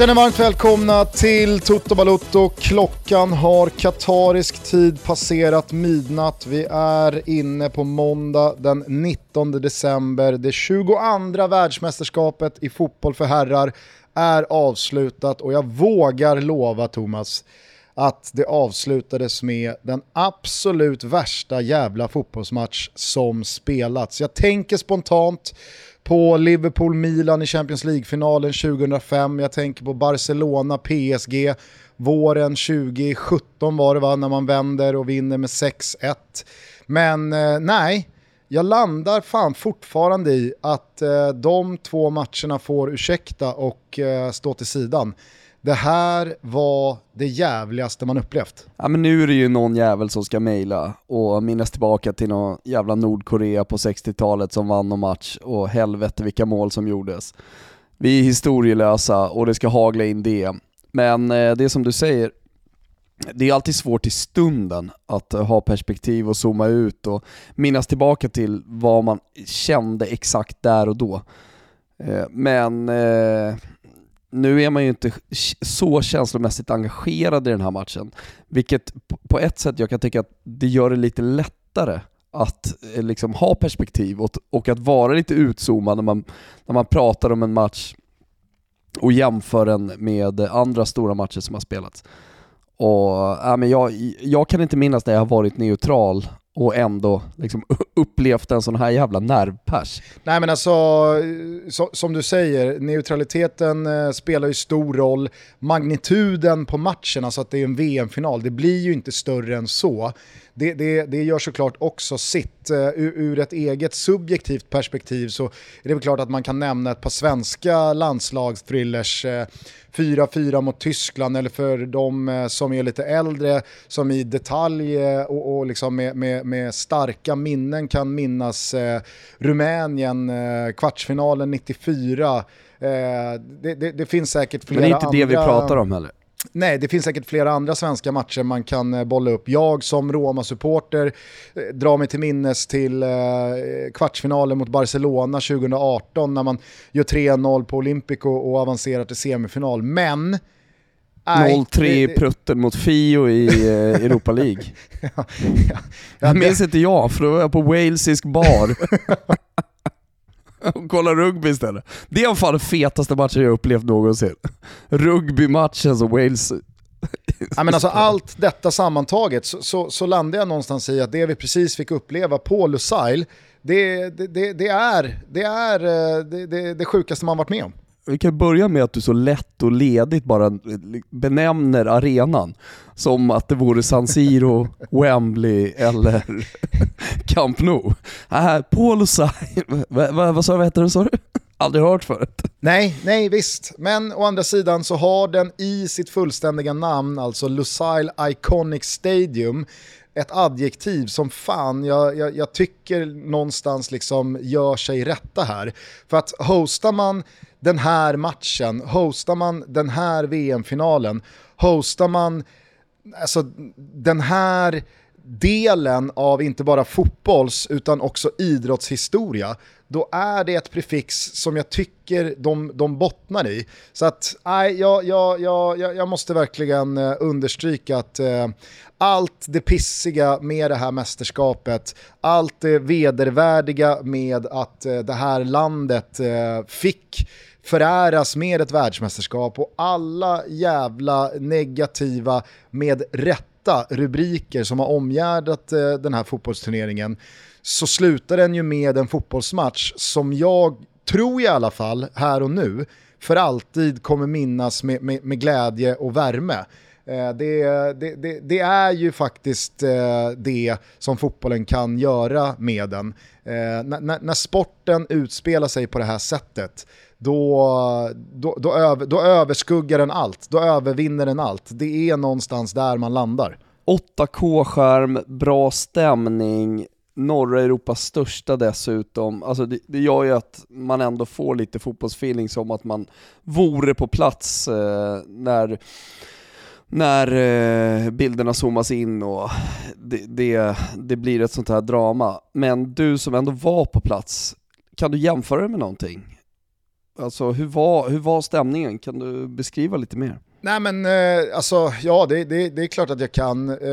Känner varmt välkomna till Toto Balutto. Klockan har katarisk tid passerat midnatt. Vi är inne på måndag den 19 december. Det 22 världsmästerskapet i fotboll för herrar är avslutat och jag vågar lova Thomas att det avslutades med den absolut värsta jävla fotbollsmatch som spelats. Jag tänker spontant på Liverpool-Milan i Champions League-finalen 2005, jag tänker på Barcelona-PSG våren 2017 var det va, när man vänder och vinner med 6-1. Men eh, nej, jag landar fan fortfarande i att eh, de två matcherna får ursäkta och eh, stå till sidan. Det här var det jävligaste man upplevt. Ja men nu är det ju någon jävel som ska mejla och minnas tillbaka till någon jävla Nordkorea på 60-talet som vann någon match och helvete vilka mål som gjordes. Vi är historielösa och det ska hagla in det. Men eh, det är som du säger, det är alltid svårt i stunden att eh, ha perspektiv och zooma ut och minnas tillbaka till vad man kände exakt där och då. Eh, men eh, nu är man ju inte så känslomässigt engagerad i den här matchen, vilket på ett sätt jag kan tycka att det gör det lite lättare att eh, liksom ha perspektiv och, och att vara lite utzoomad när man, när man pratar om en match och jämför den med andra stora matcher som har spelats. Och, äh, men jag, jag kan inte minnas när jag har varit neutral och ändå liksom upplevt en sån här jävla nervpers. Nej men alltså, så, som du säger, neutraliteten eh, spelar ju stor roll. Magnituden på matchen, alltså att det är en VM-final, det blir ju inte större än så. Det, det, det gör såklart också sitt. Uh, ur, ur, ett eget subjektivt perspektiv så är det väl klart att man kan nämna ett par svenska landslagsthrillers. Uh, 4-4 mot Tyskland eller för de eh, som är lite äldre som i detalj eh, och, och liksom med, med, med, starka minnen kan minnas eh, Rumänien, eh, kvartsfinalen 94. Eh, det, det, det, finns säkert flera andra... Men det är inte andra... det vi pratar om heller. Nej, det finns säkert flera andra svenska matcher man kan eh, bolla upp. Jag som Roma-supporter eh, drar mig till minnes till eh, kvartsfinalen mot Barcelona 2018 när man gör 3-0 på Olympico och avancerar till semifinal. Men 0-3 i prutten mot Fio i Europa League. ja, ja, ja, det minns inte jag, för då var jag på walesisk bar. och kolla rugby istället. Det är fan den fetaste matchen jag upplevt någonsin. Rugbymatchen som Wales ja, men alltså allt detta sammantaget så, så, så landar jag någonstans i att det vi precis fick uppleva på Lusail, det, det, det, det är, det, är eh, det, det, det sjukaste man varit med om. Vi kan börja med att du så lätt och ledigt bara benämner arenan som att det vore San Siro, Wembley eller Camp Nou. Äh, Paul vad, sa vad heter det sa du? Aldrig hört förut. Nej, nej visst. Men å andra sidan så har den i sitt fullständiga namn, alltså Lusail Iconic Stadium, ett adjektiv som fan jag, jag, jag, tycker någonstans liksom gör sig rätta här. För att hostar man den här matchen, hostar man den här VM-finalen, hostar man alltså, den här delen av inte bara fotbolls utan också idrottshistoria, då är det ett prefix som jag tycker de, de bottnar i. Så att, nej, jag, jag, jag, jag måste verkligen eh, understryka att eh, allt det pissiga med det här mästerskapet, allt det vedervärdiga med att eh, det här landet eh, fick föräras med ett världsmästerskap och alla jävla negativa med rätta rubriker som har omgärdat eh, den här fotbollsturneringen så slutar den ju med en fotbollsmatch som jag tror i alla fall här och nu för alltid kommer minnas med, med, med glädje och värme. Eh, det, det, det, det, är ju faktiskt eh, det som fotbollen kan göra med den. Eh, när, när sporten utspelar sig på det här sättet, då, då, då, över, då överskuggar den allt, då övervinner den allt. Det är någonstans där man landar. 8K-skärm, bra stämning, norra Europas största dessutom. Alltså det, det gör ju att man ändå får lite fotbollsfeeling som att man vore på plats eh, när när eh, bilderna zoomas in och det, det, det, blir ett sånt här drama. Men du som ändå var på plats, kan du jämföra det med någonting? Alltså hur var, hur var stämningen? Kan du beskriva lite mer? Nej men eh, alltså, ja det, det, det, är klart att jag kan. Eh,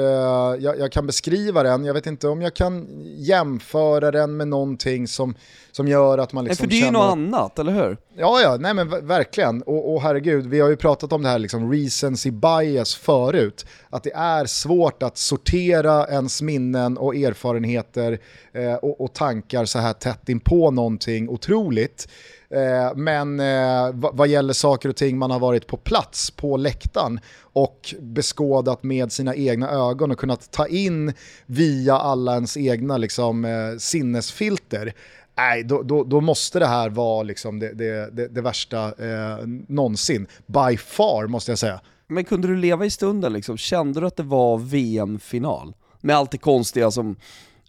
jag, jag, kan beskriva den, jag vet inte om jag kan jämföra den med någonting som, som gör att man liksom nej, För det är ju något annat, eller hur? Ja, ja, nej men verkligen. Och, och herregud, vi har ju pratat om det här liksom recency bias förut. Att det är svårt att sortera ens minnen och erfarenheter eh, och, och tankar så här tätt in på någonting otroligt. Eh, men eh, vad gäller saker och ting man har varit på plats på läktaren och beskådat med sina egna ögon och kunnat ta in via alla ens egna liksom, eh, sinnesfilter nej, då, då, då, måste det här vara liksom det, det, det, det värsta eh, någonsin. By far måste jag säga. Men kunde du leva i stunden liksom? Kände du att det var VM-final? Med allt det konstiga som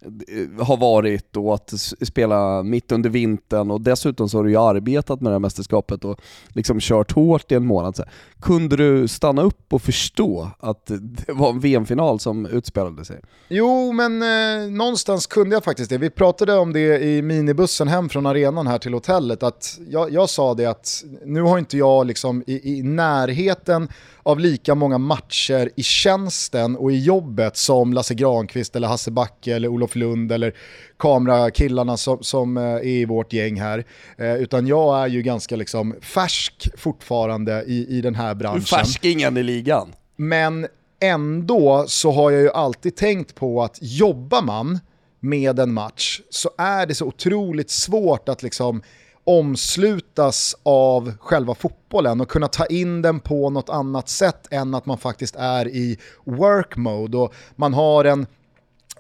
Eh, har varit och att spela mitt under vintern och dessutom så har du ju arbetat med det här mästerskapet och liksom kört hårt i en månad. Så kunde du stanna upp och förstå att det var en VM-final som utspelade sig? Jo, men eh, någonstans kunde jag faktiskt det. Vi pratade om det i minibussen hem från arenan här till hotellet, att jag, jag sa det att nu har inte jag liksom i, i närheten av lika många matcher i tjänsten och i jobbet som Lasse Granqvist eller Hasse Backe eller Olof Lund eller kamerakillarna som, som eh, är i vårt gäng här. Eh, utan jag är ju ganska liksom färsk fortfarande i, i den här branschen. Färskingen i ligan. Men ändå så har jag ju alltid tänkt på att jobbar man med en match så är det så otroligt svårt att liksom omslutas av själva fotbollen och kunna ta in den på något annat sätt än att man faktiskt är i work mode och man har en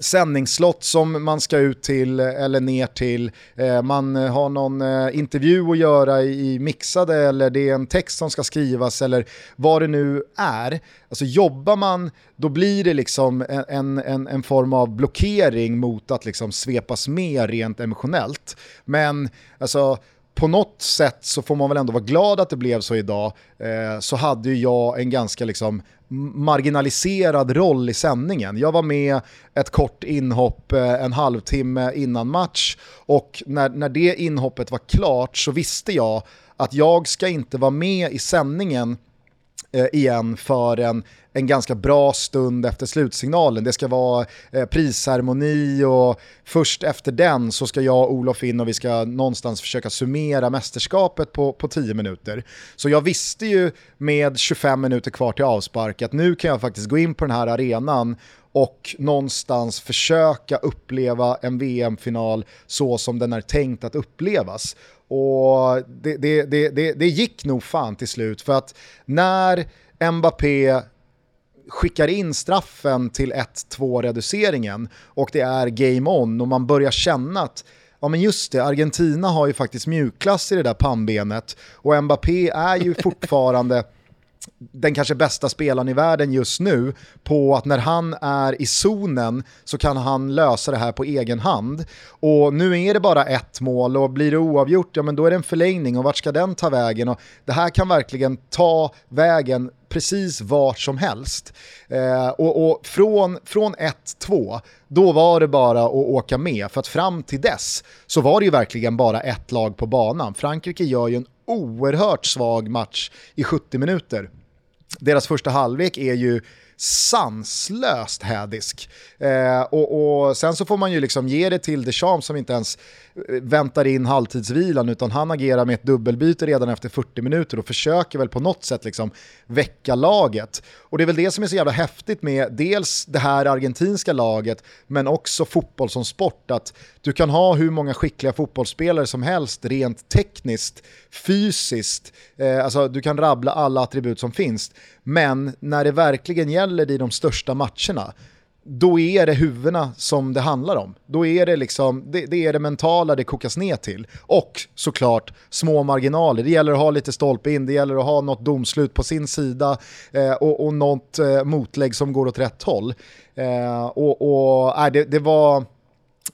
sändningsslott som man ska ut till eller ner till. Eh, man har någon eh, intervju att göra i mixade eller det är en text som ska skrivas eller vad det nu är. Alltså jobbar man, då blir det liksom en, en, en form av blockering mot att liksom svepas med rent emotionellt. Men alltså på något sätt så får man väl ändå vara glad att det blev så idag, eh, så hade ju jag en ganska liksom marginaliserad roll i sändningen. Jag var med ett kort inhopp eh, en halvtimme innan match och när, när det inhoppet var klart så visste jag att jag ska inte vara med i sändningen Eh, igen för en ganska bra stund efter slutsignalen. Det ska vara eh, prisceremoni och först efter den så ska jag och Olof in och vi ska någonstans försöka summera mästerskapet på, på 10 minuter. Så jag visste ju med 25 minuter kvar till avspark att nu kan jag faktiskt gå in på den här arenan och någonstans försöka uppleva en VM-final så som den är tänkt att upplevas. Och det, det, det, det, gick nog fan till slut för att när Mbappé skickar in straffen till 1-2 reduceringen och det är game on och man börjar känna att Ja men just det, Argentina har ju faktiskt mjukklass i det där pannbenet och Mbappé är ju fortfarande den kanske bästa spelaren i världen just nu på att när han är i zonen så kan han lösa det här på egen hand. Och nu är det bara ett mål och blir det oavgjort, ja men då är det en förlängning och vart ska den ta vägen? Och det här kan verkligen ta vägen precis vart som helst. Eh, och, och, från, från 1-2, då var det bara att åka med. För att fram till dess så var det ju verkligen bara ett lag på banan. Frankrike gör ju en oerhört svag match i 70 minuter. Deras första halvlek är ju sanslöst hädisk. Eh, och, och, sen så får man ju liksom ge det till Deschamps som inte ens väntar in halvtidsvilan utan han agerar med ett dubbelbyte redan efter 40 minuter och försöker väl på något sätt liksom väcka laget. Och det är väl det som är så jävla häftigt med dels det här argentinska laget men också fotboll som sport att du kan ha hur många skickliga fotbollsspelare som helst rent tekniskt, fysiskt, eh, alltså du kan rabbla alla attribut som finns. Men när det verkligen gäller i de största matcherna då är det huvudena som det handlar om. Då är det liksom, det, det, är det mentala det kokas ner till. Och såklart små marginaler. Det gäller att ha lite stolpe in, det gäller att ha något domslut på sin sida eh, och, och något eh, motlägg som går åt rätt håll. Eh, och och äh, det, det, var,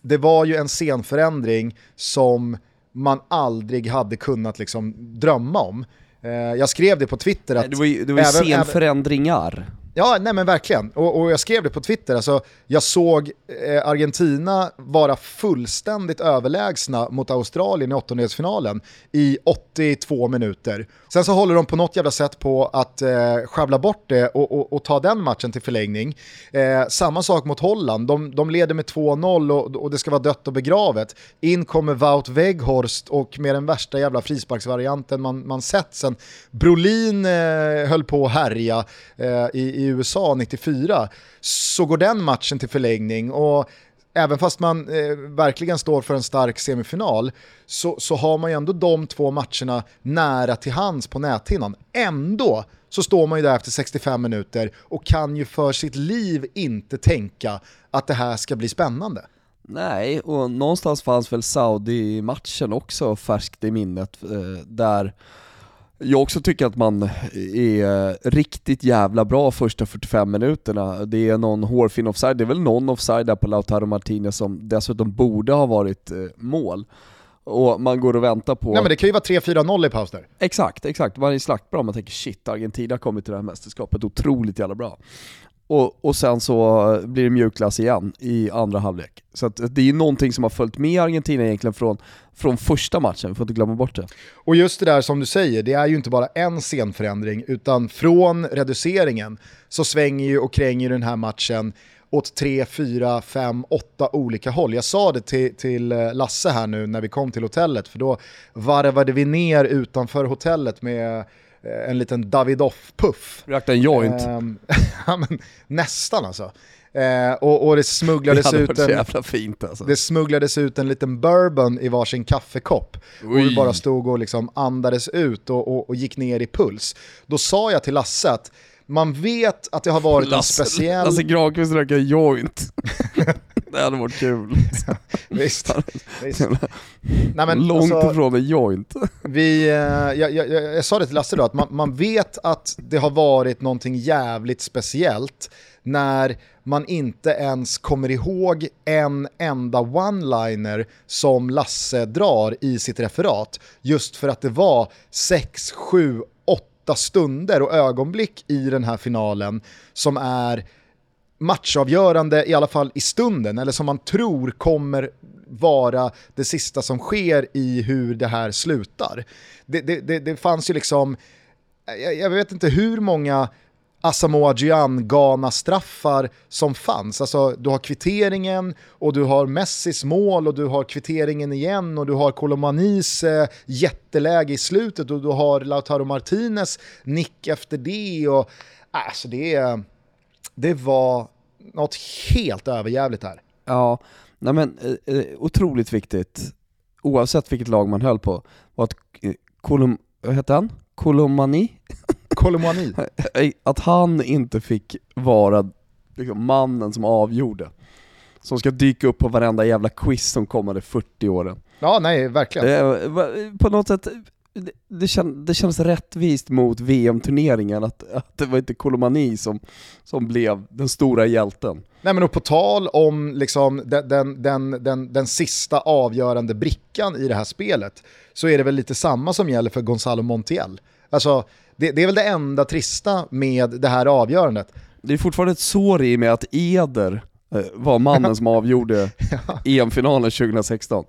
det var ju en scenförändring som man aldrig hade kunnat liksom drömma om. Eh, jag skrev det på Twitter att... Det var ju, det var ju scenförändringar. Ja, nej men verkligen. Och, och jag skrev det på Twitter, alltså, jag såg eh, Argentina vara fullständigt överlägsna mot Australien i åttondelsfinalen i 82 minuter. Sen så håller de på något jävla sätt på att eh, sjabbla bort det och, och, och, ta den matchen till förlängning. Eh, samma sak mot Holland, de, de leder med 2-0 och, och, det ska vara dött och begravet. In kommer Wout Weghorst och med den värsta jävla frisparksvarianten man, man sett sen Brolin eh, höll på att härja eh, i, i USA 94 så går den matchen till förlängning och även fast man eh, verkligen står för en stark semifinal så, så har man ju ändå de två matcherna nära till hands på näthinnan. Ändå så står man ju där efter 65 minuter och kan ju för sitt liv inte tänka att det här ska bli spännande. Nej, och någonstans fanns väl Saudi-matchen också färskt i minnet, eh, där jag också tycker att man är riktigt jävla bra första 45 minuterna. Det är någon hårfin offside, det är väl någon offside där på Lautaro Martinez som dessutom borde ha varit eh, mål. Och man går och väntar på... Nej men det kan ju vara 3-4-0 i paus där. Exakt, exakt. Man är slaktbra om man tänker shit, Argentina har kommit till det här mästerskapet otroligt jävla bra. Och, och sen så blir det mjukglass igen i andra halvlek. Så det är ju någonting som har följt med Argentina egentligen från, från första matchen, vi får inte glömma bort det. Och just det där som du säger, det är ju inte bara en scenförändring, utan från reduceringen så svänger ju och kränger den här matchen åt tre, fyra, fem, åtta olika håll. Jag sa det till, till eh, Lasse här nu när vi kom till hotellet, för då varvade vi ner utanför hotellet med en liten Davidoff-puff. Rökte en joint? Eh, ja, men, nästan alltså. Eh, och, och, det smugglades det ut en, fint alltså. Det smugglades ut en liten bourbon i varsin kaffekopp. Oj. Och vi bara stod och liksom andades ut och, och, och, gick ner i puls. Då sa jag till Lasse att man vet att det har varit Lasse, en speciell... Lasse Granqvist röker joint. det hade varit kul. visst. visst. Nej, men, Långt alltså, ifrån en joint. vi, eh, jag, jag, jag, jag, sa det till Lasse då, att man, man vet att det har varit någonting jävligt speciellt när man inte ens kommer ihåg en enda one-liner som Lasse drar i sitt referat. Just för att det var 6, 7, 8 stunder och ögonblick i den här finalen som är matchavgörande, i alla fall i stunden, eller som man tror kommer vara det sista som sker i hur det här slutar. Det, det, det, det fanns ju liksom, jag, jag, vet inte hur många Asamoah Gyan-Ghana-straffar som fanns. Alltså du har kvitteringen och du har Messis mål och du har kvitteringen igen och du har Kolomanis eh, jätteläge i slutet och du har Lautaro Martinez nick efter det. Och, äh, alltså det är det var något helt överjävligt här. Ja, nej men eh, eh, otroligt viktigt, oavsett vilket lag man höll på, var att eh, Kolom, vad hette han? Kolomani? Kolomani? att han inte fick vara liksom, mannen som avgjorde. Som ska dyka upp på varenda jävla quiz som kommande 40 åren. Ja, nej, verkligen. På något sätt, det, det, känd, det kändes rättvist mot VM-turneringen att, att det var inte Kolomani som, som blev den stora hjälten. Nej men och på tal om liksom den, den, den, den, den sista avgörande brickan i det här spelet så är det väl lite samma som gäller för Gonzalo Montiel. Alltså det, det är väl det enda trista med det här avgörandet. Det är fortfarande ett sår i med att Eder var mannen som avgjorde ja. EM-finalen 2016.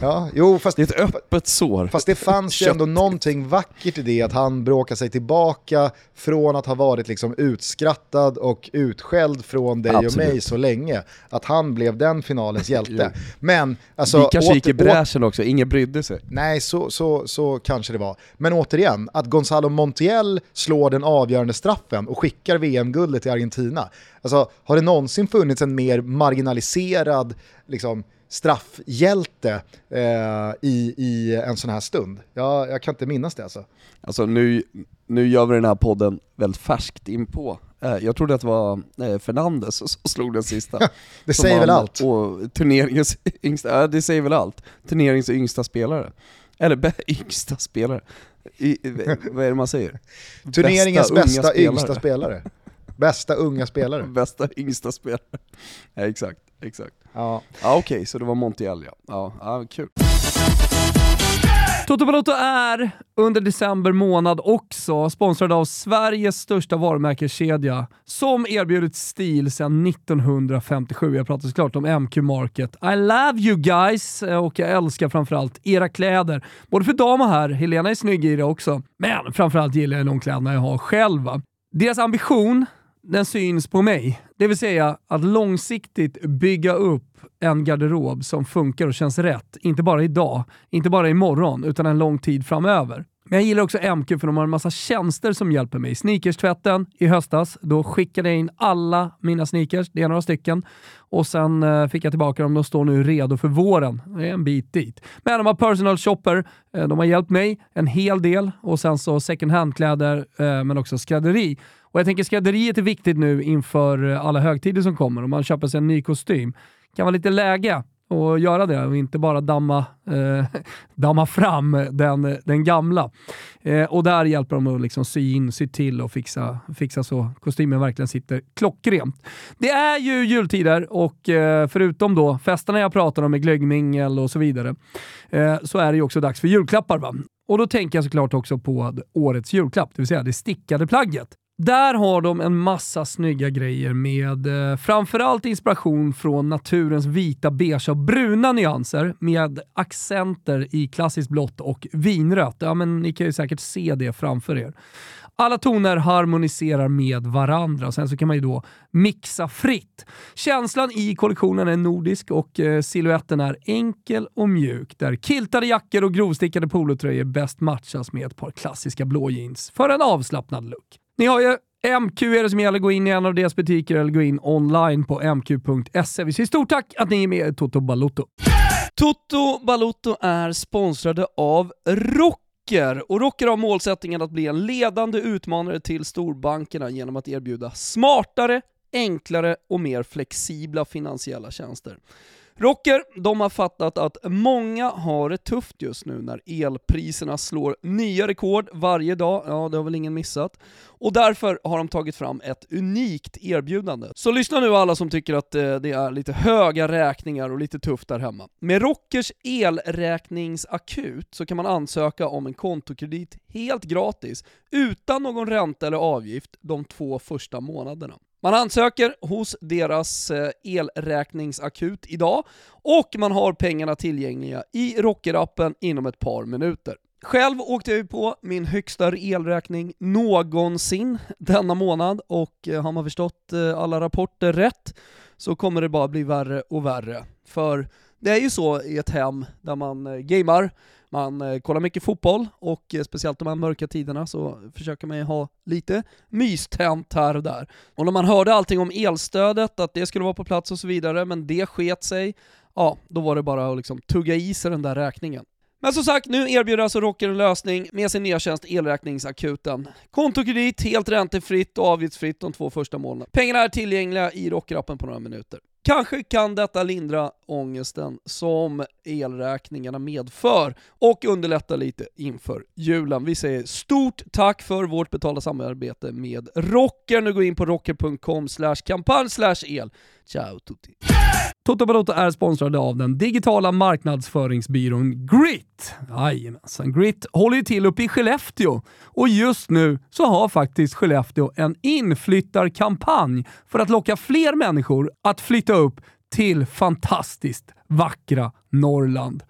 Ja, jo, fast, det är ett öppet sår. Fast det fanns ju ändå någonting vackert i det att han bråkar sig tillbaka från att ha varit liksom utskrattad och utskälld från dig Absolut. och mig så länge. Att han blev den finalens hjälte. Men alltså... Vi kanske gick i bräschen också, ingen brydde sig. Nej, så, så, så kanske det var. Men återigen, att Gonzalo Montiel slår den avgörande straffen och skickar VM-guldet till Argentina. Alltså, har det någonsin funnits en mer marginaliserad liksom, straffhjälte eh, i, i en sån här stund? Ja, jag kan inte minnas det alltså. Alltså nu, nu gör vi den här podden väldigt färskt inpå. Eh, jag trodde att det var eh, Fernandes som slog den sista. det säger han, väl allt? Och turneringens yngsta, det säger väl allt. Turneringens yngsta spelare. Eller yngsta spelare. I, vad är det man säger? Turneringens bästa, bästa yngsta spelare. Bästa unga spelare. Bästa yngsta spelare. Ja, exakt, exakt. Ja. ja Okej, okay, så det var Montiel ja. Ja, ja kul. Toto Balotto är under december månad också sponsrad av Sveriges största varumärkeskedja som erbjudit stil sedan 1957. Jag pratar såklart om MQ Market. I love you guys och jag älskar framförallt era kläder. Både för dam och herr. Helena är snygg i det också. Men framförallt gillar jag de kläderna jag har själv. Deras ambition den syns på mig. Det vill säga att långsiktigt bygga upp en garderob som funkar och känns rätt. Inte bara idag, inte bara imorgon, utan en lång tid framöver. Men jag gillar också MQ för de har en massa tjänster som hjälper mig. Sneakers-tvätten i höstas, då skickade jag in alla mina sneakers, det är några stycken, och sen eh, fick jag tillbaka dem. De står nu redo för våren. Det är en bit dit. Men de har personal shopper, eh, de har hjälpt mig en hel del och sen så second hand-kläder, eh, men också skrädderi. Och jag tänker skrädderiet är viktigt nu inför eh, alla högtider som kommer. Om man köper sig en ny kostym kan vara lite läge och göra det och inte bara damma, eh, damma fram den, den gamla. Eh, och där hjälper de att liksom sy in, sy till och fixa, fixa så kostymen verkligen sitter klockrent. Det är ju jultider och eh, förutom då festerna jag pratar om med glöggmingel och så vidare, eh, så är det ju också dags för julklappar. Va? Och då tänker jag såklart också på årets julklapp, det vill säga det stickade plagget. Där har de en massa snygga grejer med eh, framförallt inspiration från naturens vita, beige och bruna nyanser med accenter i klassiskt blått och vinrött. Ja, men ni kan ju säkert se det framför er. Alla toner harmoniserar med varandra. och Sen så kan man ju då mixa fritt. Känslan i kollektionen är nordisk och eh, siluetten är enkel och mjuk där kiltade jackor och grovstickade polotröjor bäst matchas med ett par klassiska blå jeans för en avslappnad look. Ni har ju MQ är det som gäller. Gå in i en av deras butiker eller gå in online på mq.se. Vi säger stort tack att ni är med i Toto Balotto. Toto Balotto är sponsrade av Rocker och Rocker har målsättningen att bli en ledande utmanare till storbankerna genom att erbjuda smartare, enklare och mer flexibla finansiella tjänster. Rocker, de har fattat att många har det tufft just nu när elpriserna slår nya rekord varje dag, ja det har väl ingen missat. Och därför har de tagit fram ett unikt erbjudande. Så lyssna nu alla som tycker att eh, det är lite höga räkningar och lite tufft där hemma. Med Rockers elräkningsakut så kan man ansöka om en kontokredit helt gratis, utan någon ränta eller avgift de två första månaderna. Man ansöker hos deras eh, elräkningsakut idag och man har pengarna tillgängliga i Rockerappen inom ett par minuter. Själv åkte jag på min högsta elräkning någonsin denna månad och eh, har man förstått eh, alla rapporter rätt så kommer det bara bli värre och värre. För det är ju så i ett hem där man eh, gamer, man eh, kollar mycket fotboll och eh, speciellt de här mörka tiderna så försöker man ju ha lite mystänt här och där. Och när man hörde allting om elstödet, att det skulle vara på plats och så vidare, men det sket sig, ja, då var det bara att liksom tugga i sig den där räkningen. Men som sagt, nu erbjuder alltså Rocker en lösning med sin nya tjänst Elräkningsakuten. Kontokredit helt räntefritt och avgiftsfritt de två första månaderna. Pengarna är tillgängliga i Rockerappen på några minuter. Kanske kan detta lindra ångesten som elräkningarna medför och underlätta lite inför julen. Vi säger stort tack för vårt betalda samarbete med Rocker. Nu går in på rocker.com kampanj el. Ciao tutti! Toto Balotto är sponsrade av den digitala marknadsföringsbyrån Grit. Jajamensan, Grit håller ju till uppe i Skellefteå och just nu så har faktiskt Skellefteå en inflyttarkampanj för att locka fler människor att flytta upp till fantastiskt vackra Norrland.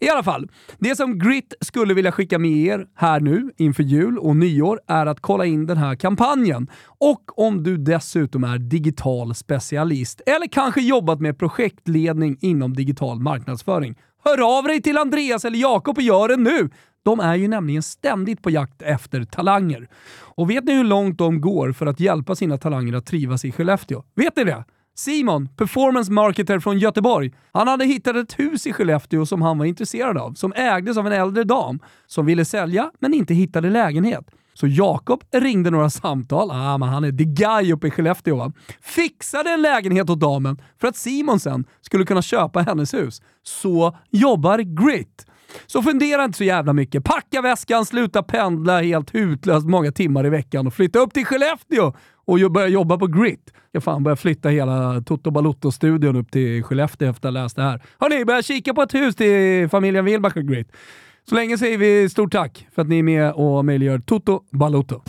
I alla fall, det som Grit skulle vilja skicka med er här nu inför jul och nyår är att kolla in den här kampanjen. Och om du dessutom är digital specialist eller kanske jobbat med projektledning inom digital marknadsföring, hör av dig till Andreas eller Jakob och gör det nu! De är ju nämligen ständigt på jakt efter talanger. Och vet ni hur långt de går för att hjälpa sina talanger att trivas i Skellefteå? Vet ni det? Simon, performance marketer från Göteborg, han hade hittat ett hus i Skellefteå som han var intresserad av, som ägdes av en äldre dam som ville sälja men inte hittade lägenhet. Så Jakob ringde några samtal, ah, men han är the guy uppe i Skellefteå va? Fixade en lägenhet åt damen för att Simon sen skulle kunna köpa hennes hus. Så jobbar Grit. Så fundera inte så jävla mycket. Packa väskan, sluta pendla helt hutlöst många timmar i veckan och flytta upp till Skellefteå och börja jobba på Grit. Jag fan börja flytta hela Toto Balotto-studion upp till Skellefteå efter att ha läst det här. Hörni, börja kika på ett hus till familjen Wilbacher Grit. Så länge säger vi stort tack för att ni är med och möjliggör Toto Balotto.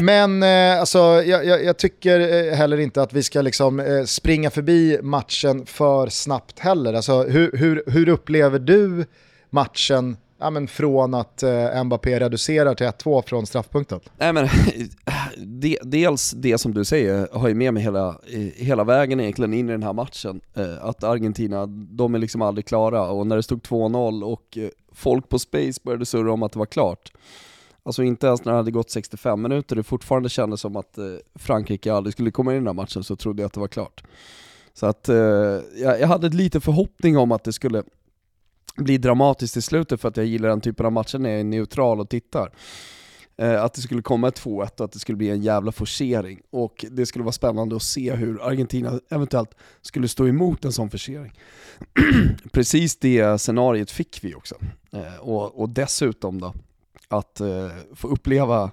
Men eh, alltså, jag, jag, jag, tycker eh, heller inte att vi ska liksom, eh, springa förbi matchen för snabbt heller. Alltså, hur, hur, hur upplever du matchen ja, men från att eh, Mbappé reducerar till 1-2 från straffpunkten? Nej, men, de, dels det som du säger har ju med mig hela, hela vägen egentligen in i den här matchen. Eh, att Argentina, de är liksom aldrig klara och när det stod 2-0 och eh, folk på Space började surra om att det var klart. Alltså inte ens när det hade gått 65 minuter, det fortfarande kändes som att eh, Frankrike aldrig skulle komma in i den här matchen så trodde jag att det var klart. Så att eh, jag, jag hade lite förhoppning om att det skulle blir dramatiskt i slutet för att jag gillar den typen av matcher när jag är neutral och tittar. Eh, att det skulle komma ett 2-1 och att det skulle bli en jävla forcering. Och det skulle vara spännande att se hur Argentina eventuellt skulle stå emot en sån forcering. Precis det scenariet fick vi också. Eh, och, och dessutom då, att eh, få uppleva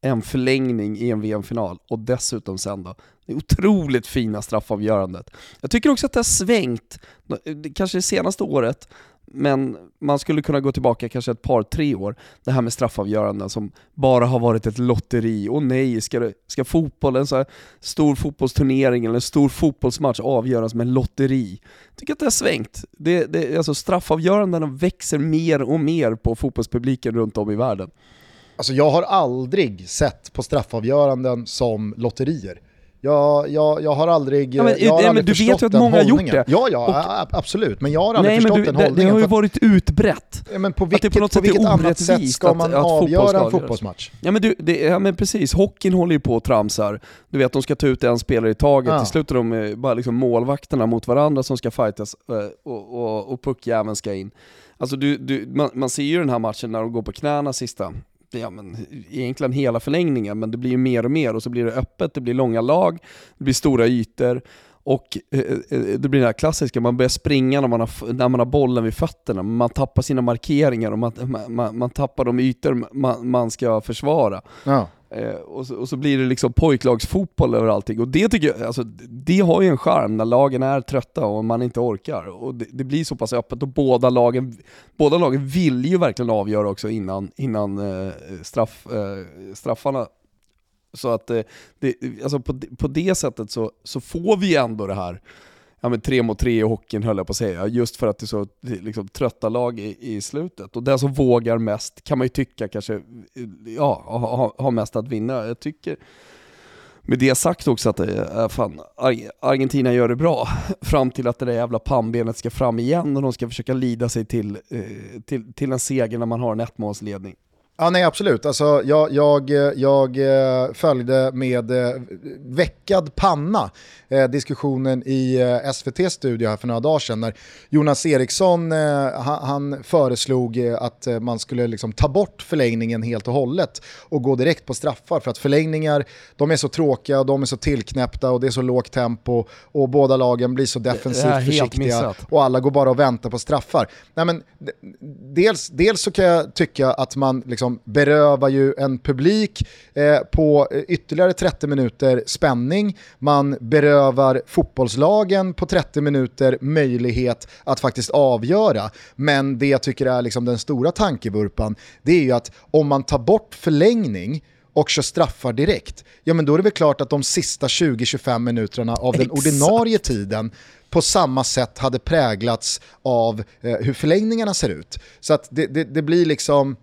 en förlängning i en VM-final och dessutom sen då, det otroligt fina straffavgörandet. Jag tycker också att det har svängt, kanske det senaste året, men man skulle kunna gå tillbaka kanske ett par, tre år, det här med straffavgöranden som bara har varit ett lotteri. Och nej, ska, det, ska fotboll, en så här stor fotbollsturnering eller en stor fotbollsmatch avgöras med lotteri? Jag tycker att det har svängt. Det, det, alltså straffavgörandena växer mer och mer på fotbollspubliken runt om i världen. Alltså jag har aldrig sett på straffavgöranden som lotterier. Jag, jag, jag har aldrig, ja, men, jag har nej, aldrig du vet ju att många har gjort det. Ja, ja, och, absolut. Men jag har aldrig nej, förstått du, den det, hållningen. Det har ju varit utbrett. Ja, men på vilket, på, på vilket annat sätt ska man att, att avgöra en fotbollsmatch? Ja men, du, det, ja men precis, hockeyn håller ju på och tramsar. Du vet, de ska ta ut en spelare i taget, ja. till slut är de bara liksom målvakterna mot varandra som ska fightas eh, och, och, och puckjäveln ska in. Alltså du, du, man, man ser ju den här matchen när de går på knäna sista ja, men, egentligen hela förlängningen, men det blir ju mer och mer och så blir det öppet, det blir långa lag, det blir stora ytor och eh, eh, det blir det här klassiska, man börjar springa när man har, när man har bollen vid fötterna, man tappar sina markeringar och man, man, man tappar de ytor man, man ska försvara. Ja. Eh, och, så, och, så, blir det liksom pojklagsfotboll över allting. Och det tycker jag, alltså, det har ju en charm när lagen är trötta och man inte orkar. Och det, det blir så pass öppet och båda lagen, båda lagen vill ju verkligen avgöra också innan, innan eh, straff, eh, straffarna. Så att eh, det, alltså på, på det sättet så, så får vi ändå det här ja, men tre mot tre i hockeyn höll jag på att säga, just för att det är så liksom, trötta lag i, i slutet. Och den som vågar mest kan man ju tycka kanske ja, har ha mest att vinna. Jag tycker med det sagt också att äh, fan, Argentina gör det bra, fram till att det där jävla pannbenet ska fram igen och de ska försöka lida sig till, eh, till, till en seger när man har en ettmålsledning. Ja, nej absolut. Alltså, jag, jag, jag eh, följde med eh, veckad panna eh, diskussionen i eh, SVT-studio här för några dagar sedan när Jonas Eriksson eh, han, föreslog eh, att man skulle liksom ta bort förlängningen helt och hållet och gå direkt på straffar för att förlängningar de är så tråkiga, de är så tillknäppta och det är så lågt tempo och båda lagen blir så defensivt försiktiga och alla går bara och väntar på straffar. Nej, men, dels, dels så kan jag tycka att man liksom berövar ju en publik eh, på ytterligare 30 minuter spänning, man berövar fotbollslagen på 30 minuter möjlighet att faktiskt avgöra. Men det jag tycker är liksom den stora tankevurpan, det är ju att om man tar bort förlängning och kör straffar direkt, ja men då är det väl klart att de sista 20-25 minuterna av den ordinarie tiden på samma sätt hade präglats av eh, hur förlängningarna ser ut. Så att det, det, det blir liksom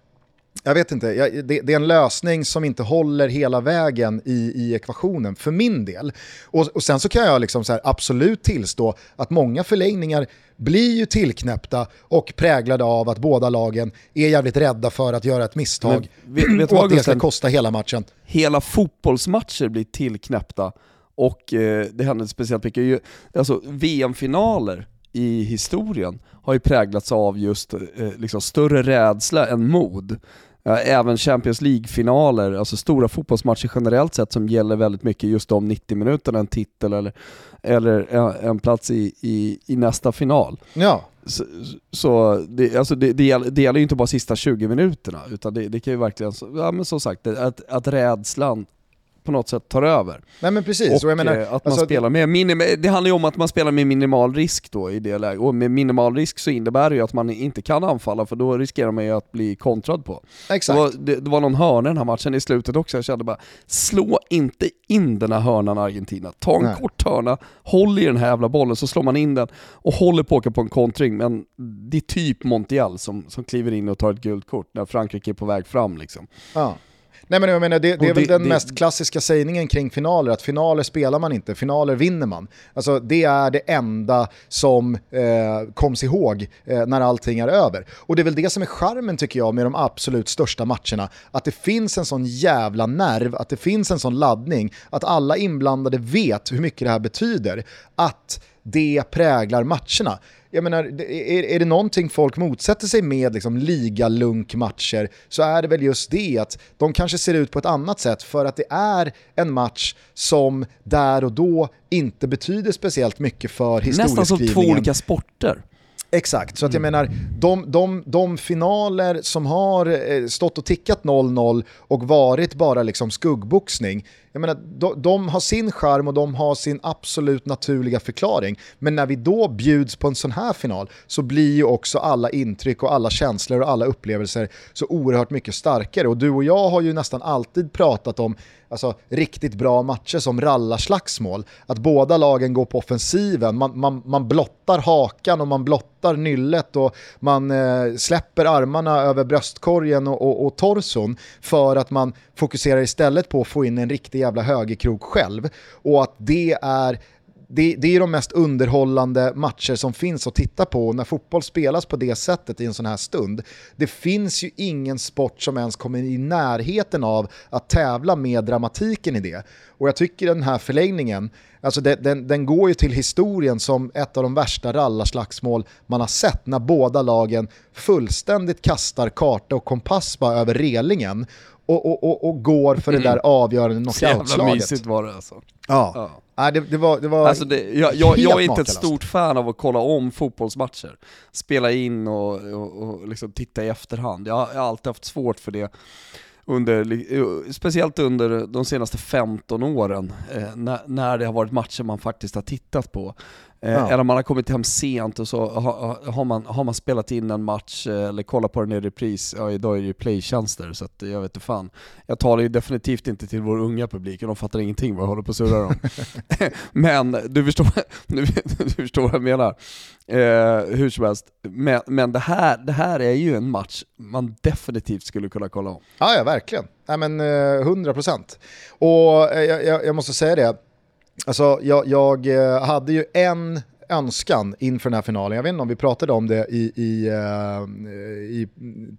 jag vet inte, jag, det, det, är en lösning som inte håller hela vägen i, i ekvationen för min del. Och, och sen så kan jag liksom så absolut tillstå att många förlängningar blir ju tillknäppta och präglade av att båda lagen är jävligt rädda för att göra ett misstag Men, vet, och att det ska kosta hela matchen. Hela fotbollsmatcher blir tillknäppta och eh, det händer speciellt mycket. Alltså VM-finaler i historien har ju präglats av just eh, liksom större rädsla än mod. Även Champions League-finaler, alltså stora fotbollsmatcher generellt sett som gäller väldigt mycket just de 90 minuterna, en titel eller, eller en plats i, i, i nästa final. Ja. Så, så det, alltså det, det, gäller, det gäller ju inte bara sista 20 minuterna, utan det, det kan ju verkligen, ja men som sagt, att, att rädslan på något sätt tar över. Nej men precis. Och, och menar, eh, att man alltså, spelar med minim det handlar ju om att man spelar med minimal risk då i det läget. Och med minimal risk så innebär det ju att man inte kan anfalla för då riskerar man ju att bli kontrad på. Exakt. Det var, det, det var någon hörna i den här matchen i slutet också, jag kände bara slå inte in den här hörnan Argentina. Ta en Nej. kort hörna, håll i den här jävla bollen så slår man in den och håller på att åka på en kontring. Men det är typ Montiel som, som kliver in och tar ett gult kort när Frankrike är på väg fram liksom. Ja. Nej men jag menar, det, det är väl det- den det- mest klassiska sägningen kring finaler, att finaler spelar man inte, finaler vinner man. Alltså det är det enda som eh, koms ihåg eh, när allting är över. Och det är väl det som är charmen tycker jag med de absolut största matcherna, att det finns en sån jävla nerv, att det finns en sån laddning, att alla inblandade vet hur mycket det här betyder, att det präglar matcherna. Jag menar, är, är det någonting folk motsätter sig med liksom, ligalunkmatcher så är det väl just det att de kanske ser ut på ett annat sätt för att det är en match som där och då inte betyder speciellt mycket för Nästan som två historieskrivningen. olika sporter. Exakt, så att jag menar, de, de, de finaler som har eh, stått och tickat 0-0 och varit bara liksom skuggboxning, jag menar, de, de har sin charm och de har sin absolut naturliga förklaring. Men när vi då bjuds på en sån här final så blir ju också alla intryck och alla känslor och alla upplevelser så oerhört mycket starkare. Och du och jag har ju nästan alltid pratat om alltså, riktigt bra matcher som rallarslagsmål. Att båda lagen går på offensiven, man, man, man blottar hakan och man blottar nyllet och man eh, släpper armarna över bröstkorgen och, och, och torson för att man fokuserar istället på att få in en riktig jävla högerkrok själv. Och att det är det, det är de mest underhållande matcher som finns att titta på när fotboll spelas på det sättet i en sån här stund. Det finns ju ingen sport som ens kommer i närheten av att tävla med dramatiken i det. Och jag tycker den här förlängningen, alltså den, den, den går ju till historien som ett av de värsta rallarslagsmål man har sett när båda lagen fullständigt kastar karta och kompass bara över relingen och, och, och, och går för det där avgörande Så jävla knockoutslaget. mysigt var det alltså. Ja. Ja. Nej, det, det, var, det var Alltså det, jag, jag, jag är inte ett stort fan av att kolla om fotbollsmatcher. Spela in och, och, och liksom titta i efterhand. Jag, jag har alltid haft svårt för det. Under, li- speciellt under de senaste 15 åren, eh, när, när det har varit matcher man faktiskt har tittat på. Eh, Ja. Eller man har kommit hem sent och så har, har, man, har man spelat in en match eh, eller kollat på den i repris, ja idag är det ju playtjänster så att jag vet inte fan. Jag talar ju definitivt inte till vår unga publik och de fattar ingenting vad jag håller på och surrar om. men du förstår, du, du förstår vad jag menar. Eh, hur som helst, men, men det, här, det här är ju en match man definitivt skulle kunna kolla om. Ja, ja verkligen. Nej, men, eh, 100%. Och eh, jag, jag, jag måste säga det, alltså, jag, jag eh, hade ju en önskan inför den här finalen, jag vet inte om vi pratade om det i, i, eh, i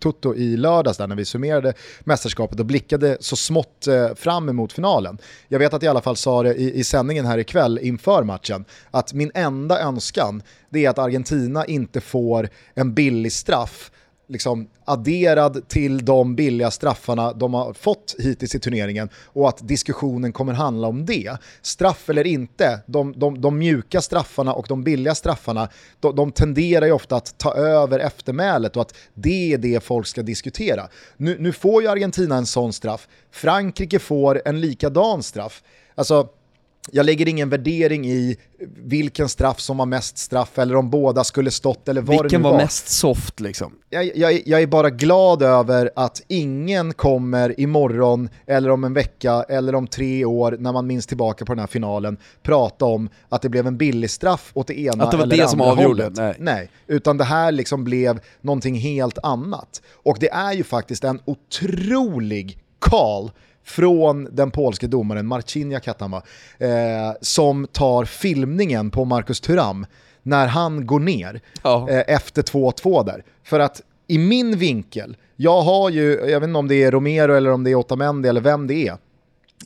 Toto i lördags där när vi summerade mästerskapet och blickade så smått eh, fram emot finalen. Jag vet att jag i alla fall sa det i, i sändningen här ikväll inför matchen, att min enda önskan det är att Argentina inte får en billig straff liksom adderad till de billiga straffarna de har fått hittills i turneringen och att diskussionen kommer handla om det. Straff eller inte, de, de, de mjuka straffarna och de billiga straffarna, de, de tenderar ju ofta att ta över eftermälet och att det är det folk ska diskutera. Nu, nu får ju Argentina en sån straff, Frankrike får en likadan straff. Alltså, jag lägger ingen värdering i vilken straff som var mest straff eller om båda skulle stått eller vad det Vilken nu var var. mest soft liksom? Jag, jag, jag är bara glad över att ingen kommer imorgon eller om en vecka eller om tre år när man minns tillbaka på den här finalen prata om att det blev en billig straff åt det ena Att det var eller det som andra avgjorde, nej. nej, utan det här liksom blev någonting helt annat. Och det är ju faktiskt en otrolig call från den polske domaren Marcin Jakatama eh, som tar filmningen på Marcus Thuram när han går ner Ja. eh, efter 2-2 där. För att i min vinkel, jag har ju, jag vet inte om det är Romero eller om det är Otamendi eller vem det är,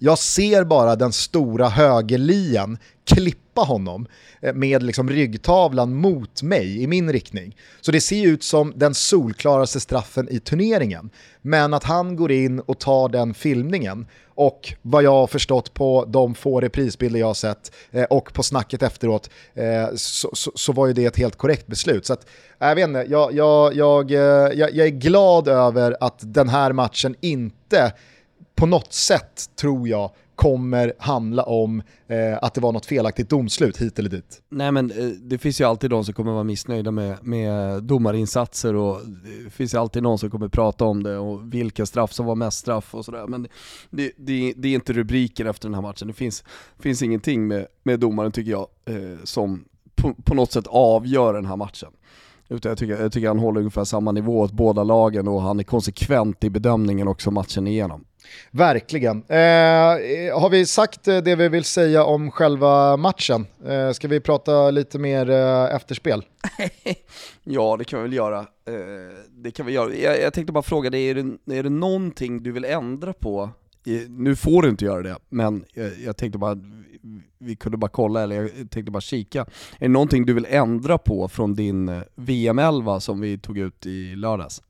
jag ser bara den stora högerlian klippa honom eh, med liksom ryggtavlan mot mig i min riktning. Så det ser ut som den solklaraste straffen i turneringen. Men att han går in och tar den filmningen och vad jag har förstått på de få reprisbilder jag har sett eh, och på snacket efteråt eh, så, så, så var ju det ett helt korrekt beslut. Så att, jag vet inte, jag, jag, jag, jag är glad över att den här matchen inte på något sätt, tror jag, kommer handla om eh, att det var något felaktigt domslut hit eller dit. Nej men eh, det finns ju alltid de som kommer vara missnöjda med, med domarinsatser och det finns ju alltid någon som kommer prata om det och vilka straff som var mest straff och sådär. Men det, det, det är inte rubriker efter den här matchen. Det finns, finns ingenting med, med domaren tycker jag eh, som på, på något sätt avgör den här matchen. Utan jag tycker, jag tycker han håller ungefär samma nivå åt båda lagen och han är konsekvent i bedömningen också matchen igenom. Verkligen. Eh, har vi sagt eh, det vi vill säga om själva matchen? Eh, ska vi prata lite mer eh, efterspel? ja, det kan vi väl göra. Eh, det kan vi göra. Jag, jag tänkte bara fråga dig, är det, är det någonting du vill ändra på? Nu får du inte göra det, men jag, jag tänkte bara, vi kunde bara kolla, eller jag tänkte bara kika. Är det någonting du vill ändra på från din eh, VM-11 som vi tog ut i lördags?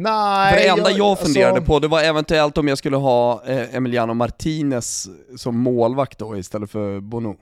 Nej, För det enda jag, jag funderade alltså... på det var eventuellt om jag skulle ha eh, Emiliano Martinez som målvakt då istället för Bono.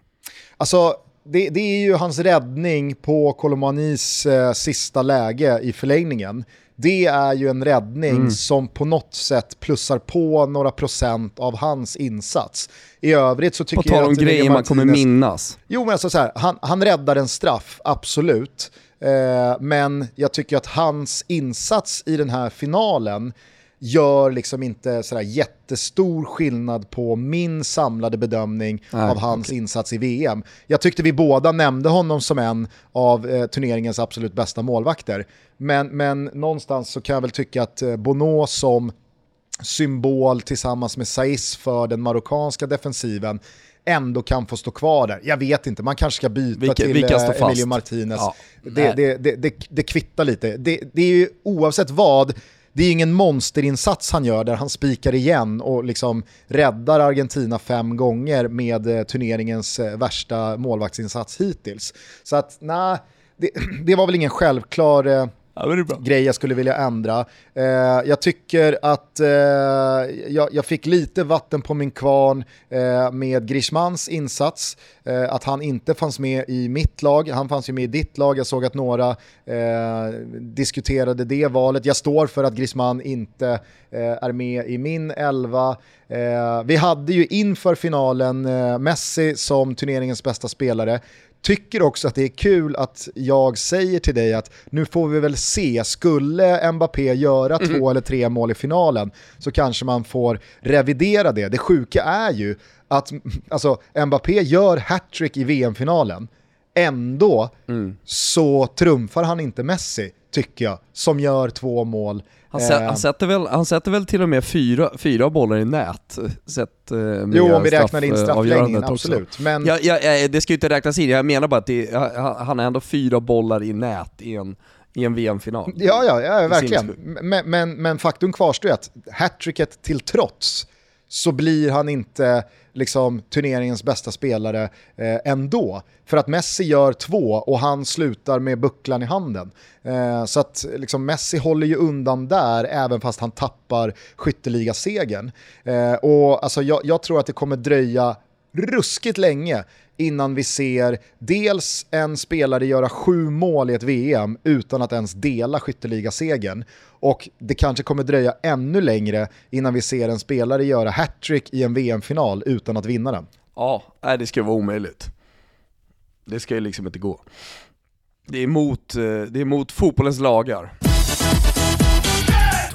Alltså, det, det är ju hans räddning på Kolomanis eh, sista läge i förlängningen. Det är ju en räddning mm. som på något sätt plussar på några procent av hans insats. I övrigt så tycker på jag att... På tal om grejer man kommer minnas. Jo men alltså så här, han, han räddar en straff, absolut. Eh, men jag tycker att hans insats i den här finalen gör liksom inte sådär jättestor skillnad på min samlade bedömning Nej, av hans okay. insats i VM. Jag tyckte vi båda nämnde honom som en av eh, turneringens absolut bästa målvakter. Men, men någonstans så kan jag väl tycka att eh, Bono som symbol tillsammans med Saiz för den marockanska defensiven ändå kan få stå kvar där. Jag vet inte, man kanske ska byta vilka, till vilka eh, Emilio Martinez. Ja, det, det, det, det, kvittar lite. Det, det är ju oavsett vad, det är ingen monsterinsats han gör där han spikar igen och liksom räddar Argentina fem gånger med eh, turneringens eh, värsta målvaktsinsats hittills. Så att nej, det, var väl ingen självklar Ja, grej jag skulle vilja ändra. Eh, jag tycker att eh, jag, jag, fick lite vatten på min kvarn eh, med Grishmans insats. Eh, att han inte fanns med i mitt lag, han fanns ju med i ditt lag. Jag såg att några eh, diskuterade det valet. Jag står för att Grishman inte eh, är med i min elva. Eh, vi hade ju inför finalen eh, Messi som turneringens bästa spelare tycker också att det är kul att jag säger till dig att nu får vi väl se, skulle Mbappé göra mm. två eller tre mål i finalen så kanske man får revidera det. Det sjuka är ju att alltså, Mbappé gör hattrick i VM-finalen, ändå mm. så trumfar han inte Messi, tycker jag, som gör två mål han, eh. han, sätter väl, han sätter väl till och med fyra, fyra bollar i nät, sett eh, Jo, om vi räknar in straffläggningen, absolut. Men... Ja, ja, det ska ju inte räknas in, jag menar bara att det, han har ändå fyra bollar i nät i en, i en VM-final. Ja, ja, ja verkligen. Men, men, men faktum kvarstår ju att hattricket till trots så blir han inte liksom, turneringens bästa spelare eh, ändå. För att Messi gör två och han slutar med bucklan i handen. Eh, så att liksom, Messi håller ju undan där även fast han tappar skytteligasegern. Eh, och alltså, jag, jag tror att det kommer dröja ruskigt länge innan vi ser dels en spelare göra sju mål i ett VM utan att ens dela skytteligasegern och det kanske kommer dröja ännu längre innan vi ser en spelare göra hattrick i en VM-final utan att vinna den. Ja, det ska vara omöjligt. Det ska ju liksom inte gå. Det är emot, eh, det är mot fotbollens lagar.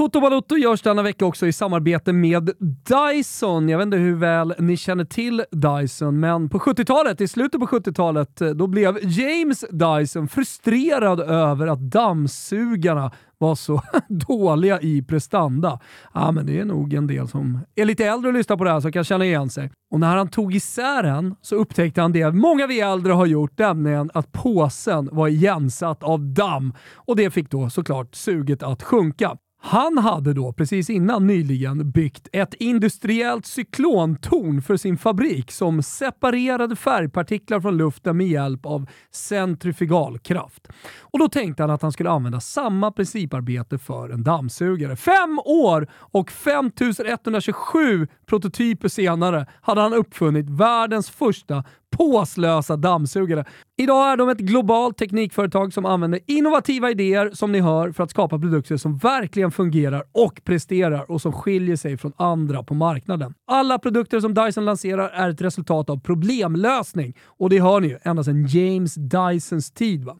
Toto Balotto görs denna vecka också i samarbete med Dyson. Jag vet inte hur väl ni känner till Dyson, men på 70-talet, i slutet på 70-talet, eh, då blev James Dyson frustrerad över att dammsugarna var så dåliga i prestanda. Ja, men det är nog en del som är lite äldre och lyssnar på det här som kan känna igen sig. Och när han tog isär den så upptäckte han det många vi äldre har gjort, nämligen att påsen var igensatt av damm och det fick då såklart suget att sjunka. Han hade då precis innan nyligen byggt ett industriellt cyklontorn för sin fabrik som separerade färgpartiklar från luften med hjälp av centrifugalkraft. Och då tänkte han att han skulle använda samma principarbete för en dammsugare. Fem år och 5127 prototyper senare hade han uppfunnit världens första påslösa dammsugare. Idag är de ett globalt teknikföretag som använder innovativa idéer som ni hör för att skapa produkter som verkligen fungerar och presterar och som skiljer sig från andra på marknaden. Alla produkter som Dyson lanserar är ett resultat av problemlösning och det hör ni ju ända sedan James Dysons tid. Va?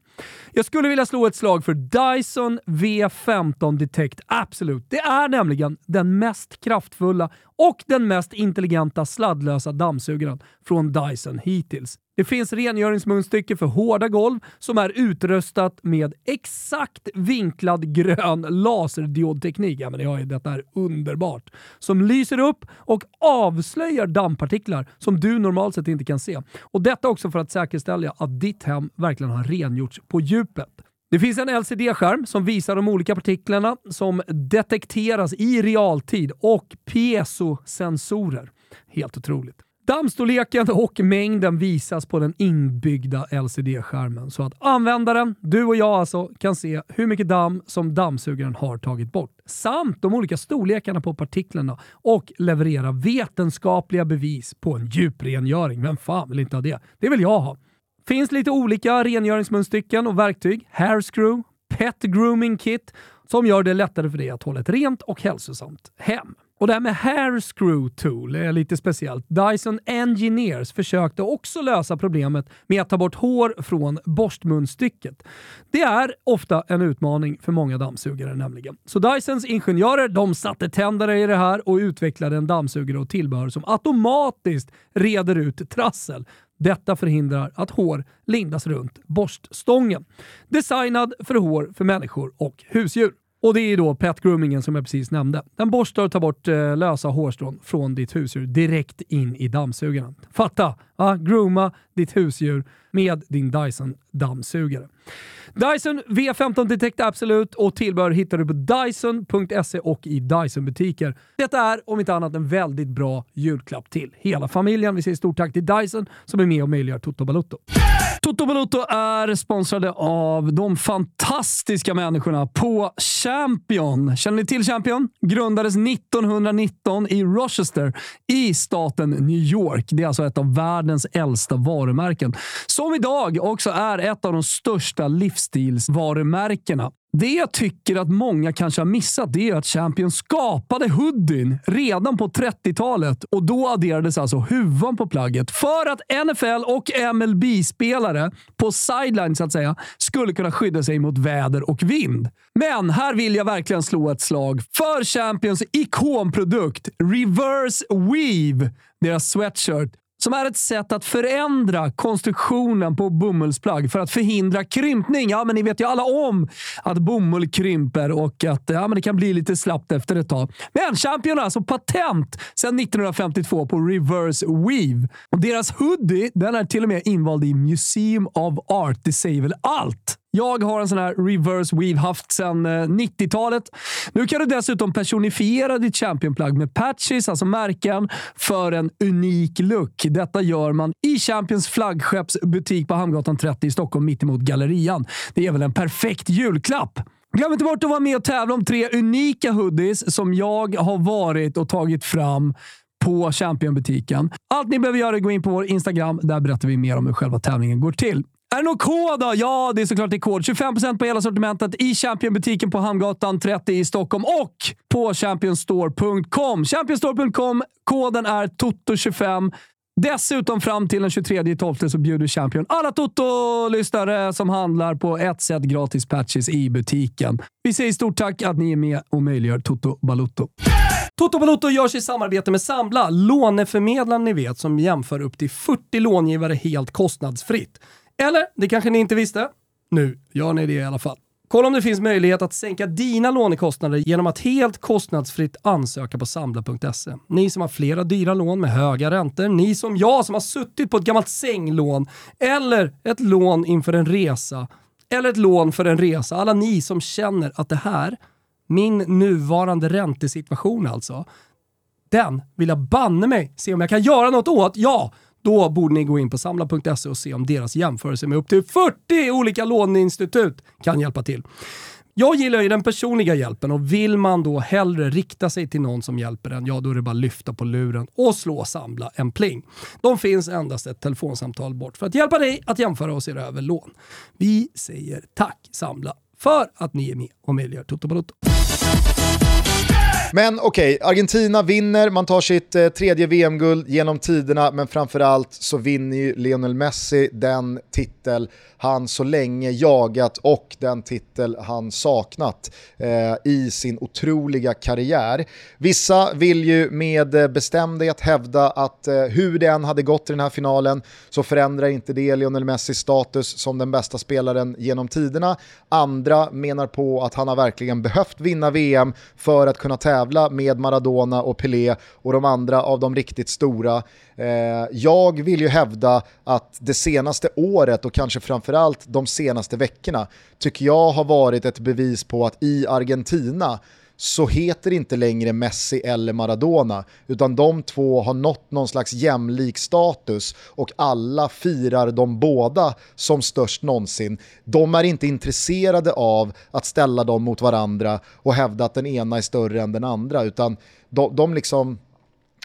Jag skulle vilja slå ett slag för Dyson V15 Detect Absolut. Det är nämligen den mest kraftfulla och den mest intelligenta sladdlösa dammsugaren från Dyson hittills. Det finns rengöringsmunstycke för hårda golv som är utrustat med exakt vinklad grön laserdiodteknik. Ja, men det detta är underbart. Som lyser upp och avslöjar dammpartiklar som du normalt sett inte kan se. Och Detta också för att säkerställa att ditt hem verkligen har rengjorts på djupet. Det finns en LCD-skärm som visar de olika partiklarna som detekteras i realtid och piezosensorer. Helt otroligt. Dammstorleken och mängden visas på den inbyggda LCD-skärmen så att användaren, du och jag alltså, kan se hur mycket damm som dammsugaren har tagit bort. Samt de olika storlekarna på partiklarna och leverera vetenskapliga bevis på en djuprengöring. Vem fan vill inte ha det? Det vill jag ha. Finns lite olika rengöringsmunstycken och verktyg. Hairscrew, Pet Grooming Kit som gör det lättare för dig att hålla ett rent och hälsosamt hem. Och det här med Hair Screw Tool är lite speciellt. Dyson Engineers försökte också lösa problemet med att ta bort hår från borstmunstycket. Det är ofta en utmaning för många dammsugare nämligen. Så Dysons ingenjörer de satte tändare i det här och utvecklade en dammsugare och tillbehör som automatiskt reder ut trassel. Detta förhindrar att hår lindas runt borststången. Designad för hår för människor och husdjur. Och det är då pet groomingen som jag precis nämnde. Den borstar och tar bort eh, lösa hårstrån från ditt husdjur direkt in i dammsugaren. Fatta! Va? grooma ditt husdjur med din Dyson dammsugare. Dyson V15 Detect Absolut och tillbehör hittar du på Dyson.se och i Dyson-butiker. Detta är om inte annat en väldigt bra julklapp till hela familjen. Vi säger stort tack till Dyson som är med och möjliggör Toto Balotto. Toto Balotto är sponsrade av de fantastiska människorna på Champion. Känner ni till Champion? Grundades 1919 i Rochester i staten New York. Det är alltså ett av världens äldsta varumärken som idag också är ett av de största livsstilsvarumärkena. Det jag tycker att många kanske har missat det är att Champions skapade hoodien redan på 30-talet och då adderades alltså huvan på plagget för att NFL och MLB-spelare på sideline så att säga skulle kunna skydda sig mot väder och vind. Men här vill jag verkligen slå ett slag för Champions ikonprodukt Reverse Weave, deras sweatshirt som är ett sätt att förändra konstruktionen på bomullsplagg för att förhindra krympning. Ja, men ni vet ju alla om att bomull krymper och att ja, men det kan bli lite slappt efter ett tag. Men Champion har alltså patent sedan 1952 på reverse weave. Och deras hoodie den är till och med invald i Museum of Art. Det säger väl allt? Jag har en sån här reverse weave haft sedan eh, 90-talet. Nu kan du dessutom personifiera ditt championplagg med patches, alltså märken, för en unik look. Detta gör man i Champions flaggskeppsbutik på Hamngatan 30 i Stockholm mittemot Gallerian. Det är väl en perfekt julklapp? Glöm inte bort att vara med och tävla om tre unika hoodies som jag har varit och tagit fram på Championbutiken. Allt ni behöver göra är att gå in på vår Instagram. Där berättar vi mer om hur själva tävlingen går till. Är det någon kod då? Ja, det är såklart det är kod. 25% på hela sortimentet i Championbutiken på Hamngatan 30 i Stockholm och på championstore.com. Championstore.com. Koden är TOTO25. Dessutom fram till den 23.12 så bjuder Champion alla Toto-lyssnare som handlar på ett sätt gratis patches i butiken. Vi säger stort tack att ni är med och möjliggör Toto Balutto. Toto Balotto görs i samarbete med Sambla, låneförmedlaren ni vet som jämför upp till 40 långivare helt kostnadsfritt. Eller, det kanske ni inte visste? Nu gör ni det i alla fall. Kolla om det finns möjlighet att sänka dina lånekostnader genom att helt kostnadsfritt ansöka på Sambla.se. Ni som har flera dyra lån med höga räntor, ni som jag som har suttit på ett gammalt sänglån eller ett lån inför en resa eller ett lån för en resa. Alla ni som känner att det här, min nuvarande räntesituation alltså, den vill jag banne mig se om jag kan göra något åt. Ja, då borde ni gå in på samla.se och se om deras jämförelse med upp till 40 olika låneinstitut kan hjälpa till. Jag gillar ju den personliga hjälpen och vill man då hellre rikta sig till någon som hjälper en, ja då är det bara att lyfta på luren och slå samla en pling. De finns endast ett telefonsamtal bort för att hjälpa dig att jämföra och se över lån. Vi säger tack Samla för att ni är med och möjliggör Toto Balotto. Men okej, okay, Argentina vinner, man tar sitt eh, tredje VM-guld genom tiderna, men framförallt så vinner ju Lionel Messi den titel han så länge jagat och den titel han saknat eh, i sin otroliga karriär. Vissa vill ju med eh, bestämdhet hävda att eh, hur det än hade gått i den här finalen så förändrar inte det Lionel Messis status som den bästa spelaren genom tiderna. Andra menar på att han har verkligen behövt vinna VM för att kunna tävla med Maradona och Pelé och de andra av de riktigt stora. Eh, jag vill ju hävda att det senaste året och kanske framförallt de senaste veckorna tycker jag har varit ett bevis på att i Argentina så heter inte längre Messi eller Maradona, utan de två har nått någon slags jämlik status och alla firar de båda som störst någonsin. De är inte intresserade av att ställa dem mot varandra och hävda att den ena är större än den andra, utan de, de liksom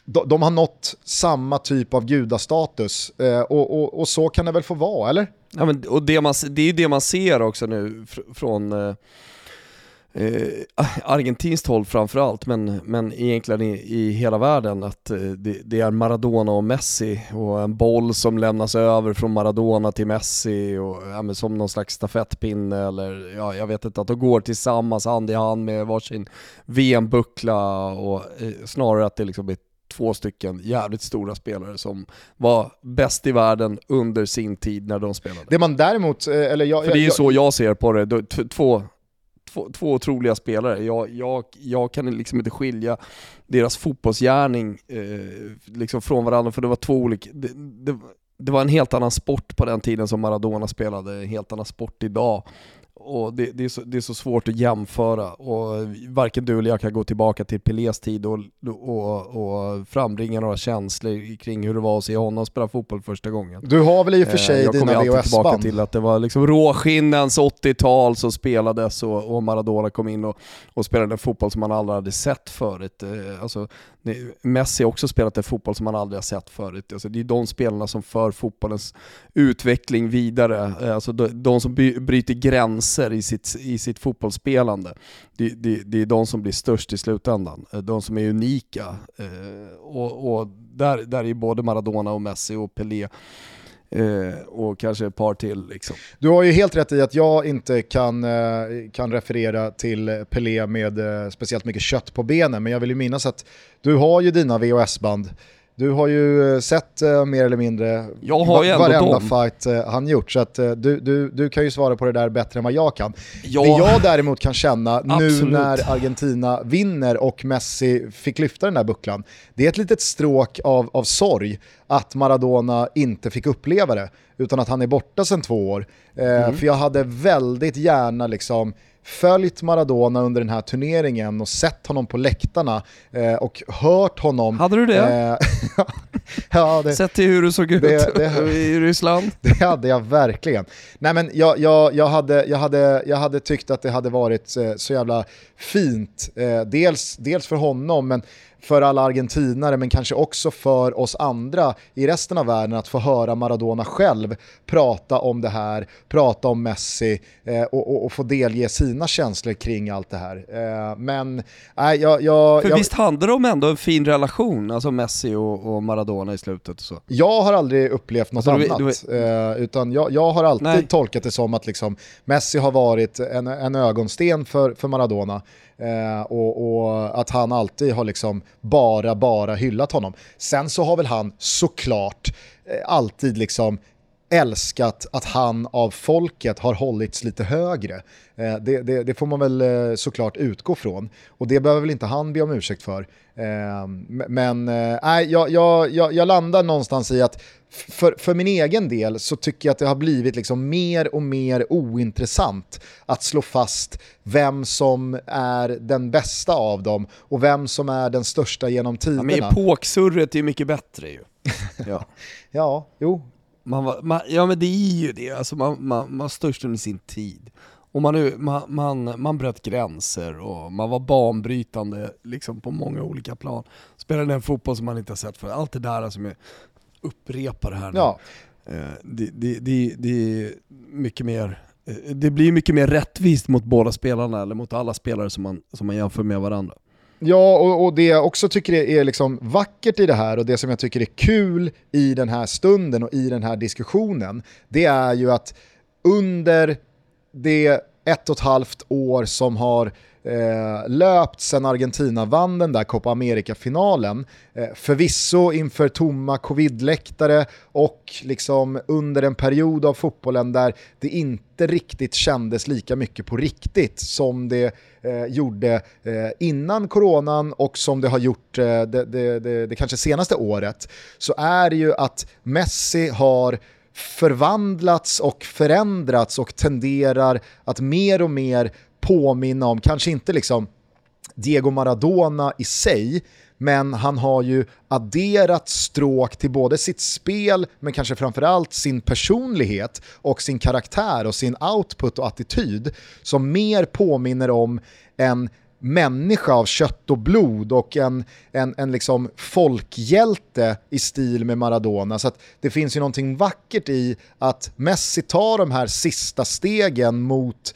de, de har nått samma typ av gudastatus eh, och, och, och, så kan det väl få vara, eller? Ja, men, och det, man, det är ju det man ser också nu fr från eh, eh, argentinskt håll framförallt, men, men egentligen i, i hela världen, att eh, det, det, är Maradona och Messi och en boll som lämnas över från Maradona till Messi och ja, som någon slags stafettpinne eller ja, jag vet inte, att de går tillsammans hand i hand med varsin VM-buckla och eh, snarare att det liksom är två stycken jävligt stora spelare som var bäst i världen under sin tid när de spelade. Det man däremot, eh, eller jag... För det är ju jag, så jag ser på det, två, två, två otroliga spelare. Jag, jag, jag kan liksom inte skilja deras fotbollsgärning eh, liksom från varandra, för det var två olika... Det, det, det var en helt annan sport på den tiden som Maradona spelade, en helt annan sport idag och det, det, är så, det är så svårt att jämföra och varken du eller jag kan gå tillbaka till Pelés tid och, och, och frambringa några känslor kring hur det var att se honom spela fotboll första gången. Du har väl i och för sig eh, dina VHS-band? Jag kommer alltid tillbaka till att det var liksom råskinnens 80-tal som spelades och, och Maradona kom in och, och spelade fotboll som man aldrig hade sett förut. Eh, alltså, Messi har också spelat en fotboll som man aldrig har sett förut. Alltså, det är de spelarna som för fotbollens utveckling vidare, eh, alltså de, de som bryter gränser i sitt, i sitt fotbollsspelande. Det, det, det, är de som blir störst i slutändan, eh, de som är unika. Eh, och, och där, där är både Maradona och Messi och Pelé Eh, och kanske ett par till. Liksom. Du har ju helt rätt i att jag inte kan, eh, kan referera till Pelé med eh, speciellt mycket kött på benen, men jag vill ju minnas att du har ju dina VHS-band du har ju eh, sett uh, mer eller mindre jag har ju varenda dem. fight uh, han gjort, så att, uh, du, du, du kan ju svara på det där bättre än vad jag kan. Ja. Det jag däremot kan känna nu när Argentina vinner och Messi fick lyfta den där bucklan, det är ett litet stråk av, av sorg att Maradona inte fick uppleva det, utan att han är borta sedan två år. Mm. För jag hade väldigt gärna liksom följt Maradona under den här turneringen och sett honom på läktarna eh, och hört honom... Hade du det? Eh, ja, det Sett till hur du såg ut det, det, i Ryssland? Det hade jag verkligen. Nej men jag, jag, jag, hade, jag, hade, jag hade tyckt att det hade varit eh, så jävla fint, eh, dels, dels för honom men för alla argentinare men kanske också för oss andra i resten av världen att få höra Maradona själv prata om det här, prata om Messi eh, och, och, och, få delge sina känslor kring allt det här. Eh, men nej, jag, jag, För jag, visst handlar det om ändå en fin relation, alltså Messi och, och Maradona i slutet och så? Jag har aldrig upplevt något alltså, annat, du, du, eh, utan jag, jag har alltid nej. tolkat det som att liksom, Messi har varit en, en ögonsten för, för Maradona. Eh, och, och, att han alltid har liksom bara, bara hyllat honom. Sen så har väl han såklart eh, alltid liksom älskat att han av folket har hållits lite högre. Eh, det, det, det, får man väl eh, såklart utgå från. Och det behöver väl inte han be om ursäkt för. Eh, men äh, jag, jag, jag, jag landar någonstans i att för, för min egen del så tycker jag att det har blivit liksom mer och mer ointressant att slå fast vem som är den bästa av dem och vem som är den största genom tiderna. Ja, men epoksurret är ju mycket bättre ju. Ja, ja jo. Man var, man, ja men det är ju det, alltså man, man, man störst under sin tid. Och man, man, man, man bröt gränser och man var banbrytande liksom på många olika plan. Spelade en fotboll som man inte har sett förut. Allt det där som jag upprepar här nu. Ja. Eh, det, det, det, det är mycket mer eh, det blir mycket mer rättvist mot båda spelarna, eller mot alla spelare som man, som man jämför med varandra. Ja, och, och, det jag också tycker är liksom vackert i det här och det som jag tycker är kul i den här stunden och i den här diskussionen, det är ju att under det ett och ett halvt år som har eh, löpt sedan Argentina vann den där Copa America-finalen. Eh, förvisso inför tomma covid-läktare och liksom under en period av fotbollen där det inte riktigt kändes lika mycket på riktigt som det eh, gjorde eh, innan coronan och som det har gjort eh, det, det, det, det kanske senaste året. Så är det ju att Messi har förvandlats och förändrats och tenderar att mer och mer påminna om, kanske inte liksom Diego Maradona i sig, men han har ju adderat stråk till både sitt spel, men kanske framförallt sin personlighet och sin karaktär och sin output och attityd som mer påminner om en människa av kött och blod och en, en, en liksom folkhjälte i stil med Maradona. Så det finns ju någonting vackert i att Messi tar de här sista stegen mot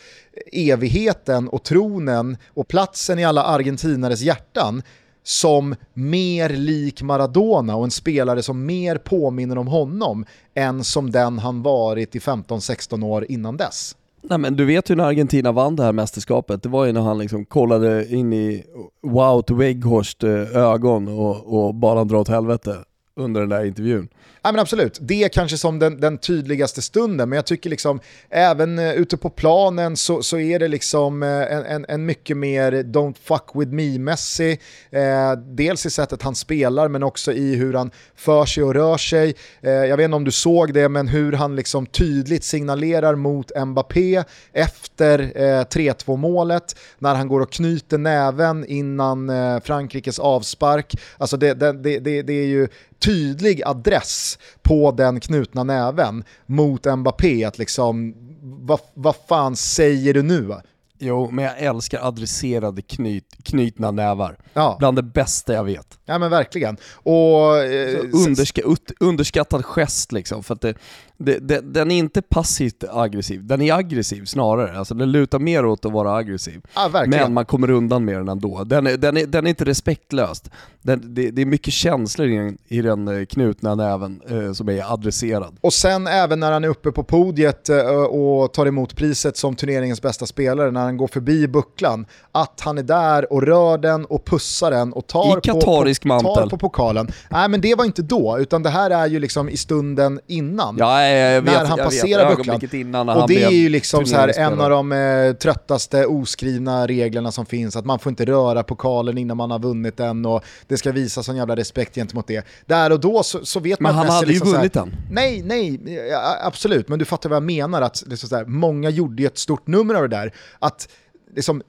evigheten och tronen och platsen i alla argentinares hjärtan som mer lik Maradona och en spelare som mer påminner om honom än som den han varit i 15-16 år innan dess. Nej men du vet ju när Argentina vann det här mästerskapet, det var ju när han liksom kollade in i Wout Weghorst eh, ögon och, och bara dra åt helvete under den där intervjun. Ja, men absolut, det är kanske som den, den tydligaste stunden, men jag tycker liksom även uh, ute på planen så, så är det liksom uh, en, en, en, mycket mer don't fuck with me-mässig. Uh, dels i sättet han spelar men också i hur han för sig och rör sig. jag vet inte om du såg det, men hur han liksom tydligt signalerar mot Mbappé efter 3-2 målet, när han går och knyter näven innan Frankrikes avspark. Alltså det, det, det, det är ju tydlig adress på den knutna näven mot Mbappé. Att liksom, vad, vad fan säger du nu? Jo, men jag älskar adresserade knyt, knutna nävar. Ja. Bland det bästa jag vet. Ja men verkligen. Och, eh, underska, underskattad gest liksom, för det, det, det, den är inte passivt aggressiv, den är aggressiv snarare. Alltså den lutar mer åt att vara aggressiv. Ja, men man kommer undan med den ändå. Den är, den är, den är inte respektlöst. Den, det, det, är mycket känslor i den, i den eh, knutna näven eh, som är adresserad. Och sen även när han är uppe på podiet eh, och tar emot priset som turneringens bästa spelare, när han går förbi bucklan, att han är där och rör den och pussar den och tar, I katarisk på, mantel. tar på pokalen. Nej men det var inte då, utan det här är ju liksom i stunden innan. Ja, jag vet, när han passerar bucklan. Innan och det är ju liksom så här en av de eh, tröttaste oskrivna reglerna som finns, att man får inte röra pokalen innan man har vunnit den och det ska visas sån jävla respekt gentemot det. Där och då så, så vet man... Men han hade liksom ju vunnit den. Nej, nej, absolut, men du fattar vad jag menar, att liksom så här, många gjorde ju ett stort nummer av det där. Att liksom,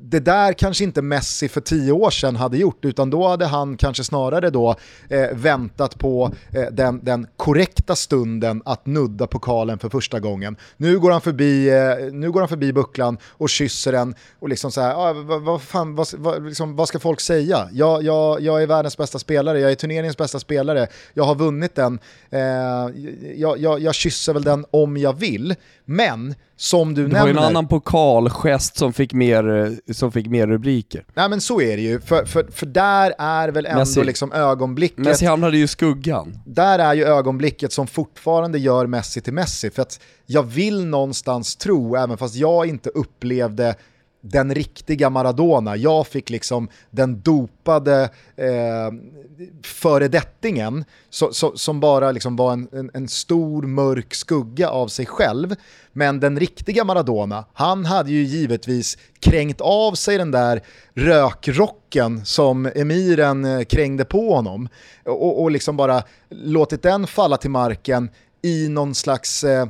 det där kanske inte Messi för tio år sedan hade gjort, utan då hade han kanske snarare då eh, väntat på eh, den, den korrekta stunden att nudda pokalen för första gången. Nu går han förbi, eh, nu går han förbi bucklan och kysser den och liksom så här, ah, vad, vad, fan, vad, vad, liksom, vad ska folk säga? Jag, jag, jag är världens bästa spelare, jag är turneringens bästa spelare, jag har vunnit den, eh, jag, jag, jag kysser väl den om jag vill, men som du det nämner. Det var ju en annan pokalgest som fick mer, som fick mer rubriker. Nej men så är det ju, för, för, för där är väl ändå Messi. liksom ögonblicket... Messi hamnade ju i skuggan. Där är ju ögonblicket som fortfarande gör Messi till Messi, för att jag vill någonstans tro, även fast jag inte upplevde den riktiga Maradona. Jag fick liksom den dopade eh, föredettingen so, so, som bara liksom var en, en, en, stor mörk skugga av sig själv. Men den riktiga Maradona, han hade ju givetvis kränkt av sig den där rökrocken som emiren eh, krängde på honom och, och liksom bara låtit den falla till marken i någon slags eh,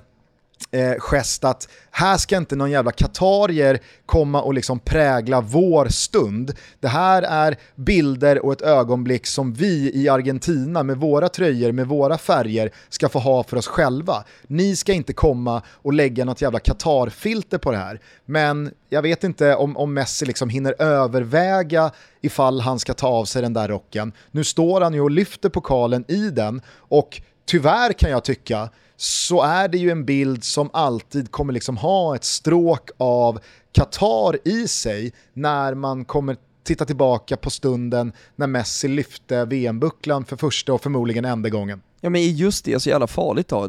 eh, gest att här ska inte någon jävla katarier komma och liksom prägla vår stund. Det här är bilder och ett ögonblick som vi i Argentina med våra tröjor, med våra färger ska få ha för oss själva. Ni ska inte komma och lägga något jävla Qatar-filter på det här. Men jag vet inte om, om Messi liksom hinner överväga ifall han ska ta av sig den där rocken. Nu står han ju och lyfter pokalen i den och tyvärr kan jag tycka så är det ju en bild som alltid kommer liksom ha ett stråk av Qatar i sig när man kommer titta tillbaka på stunden när Messi lyfte VM-bucklan för första och förmodligen enda gången. Ja men just det är så jävla farligt då.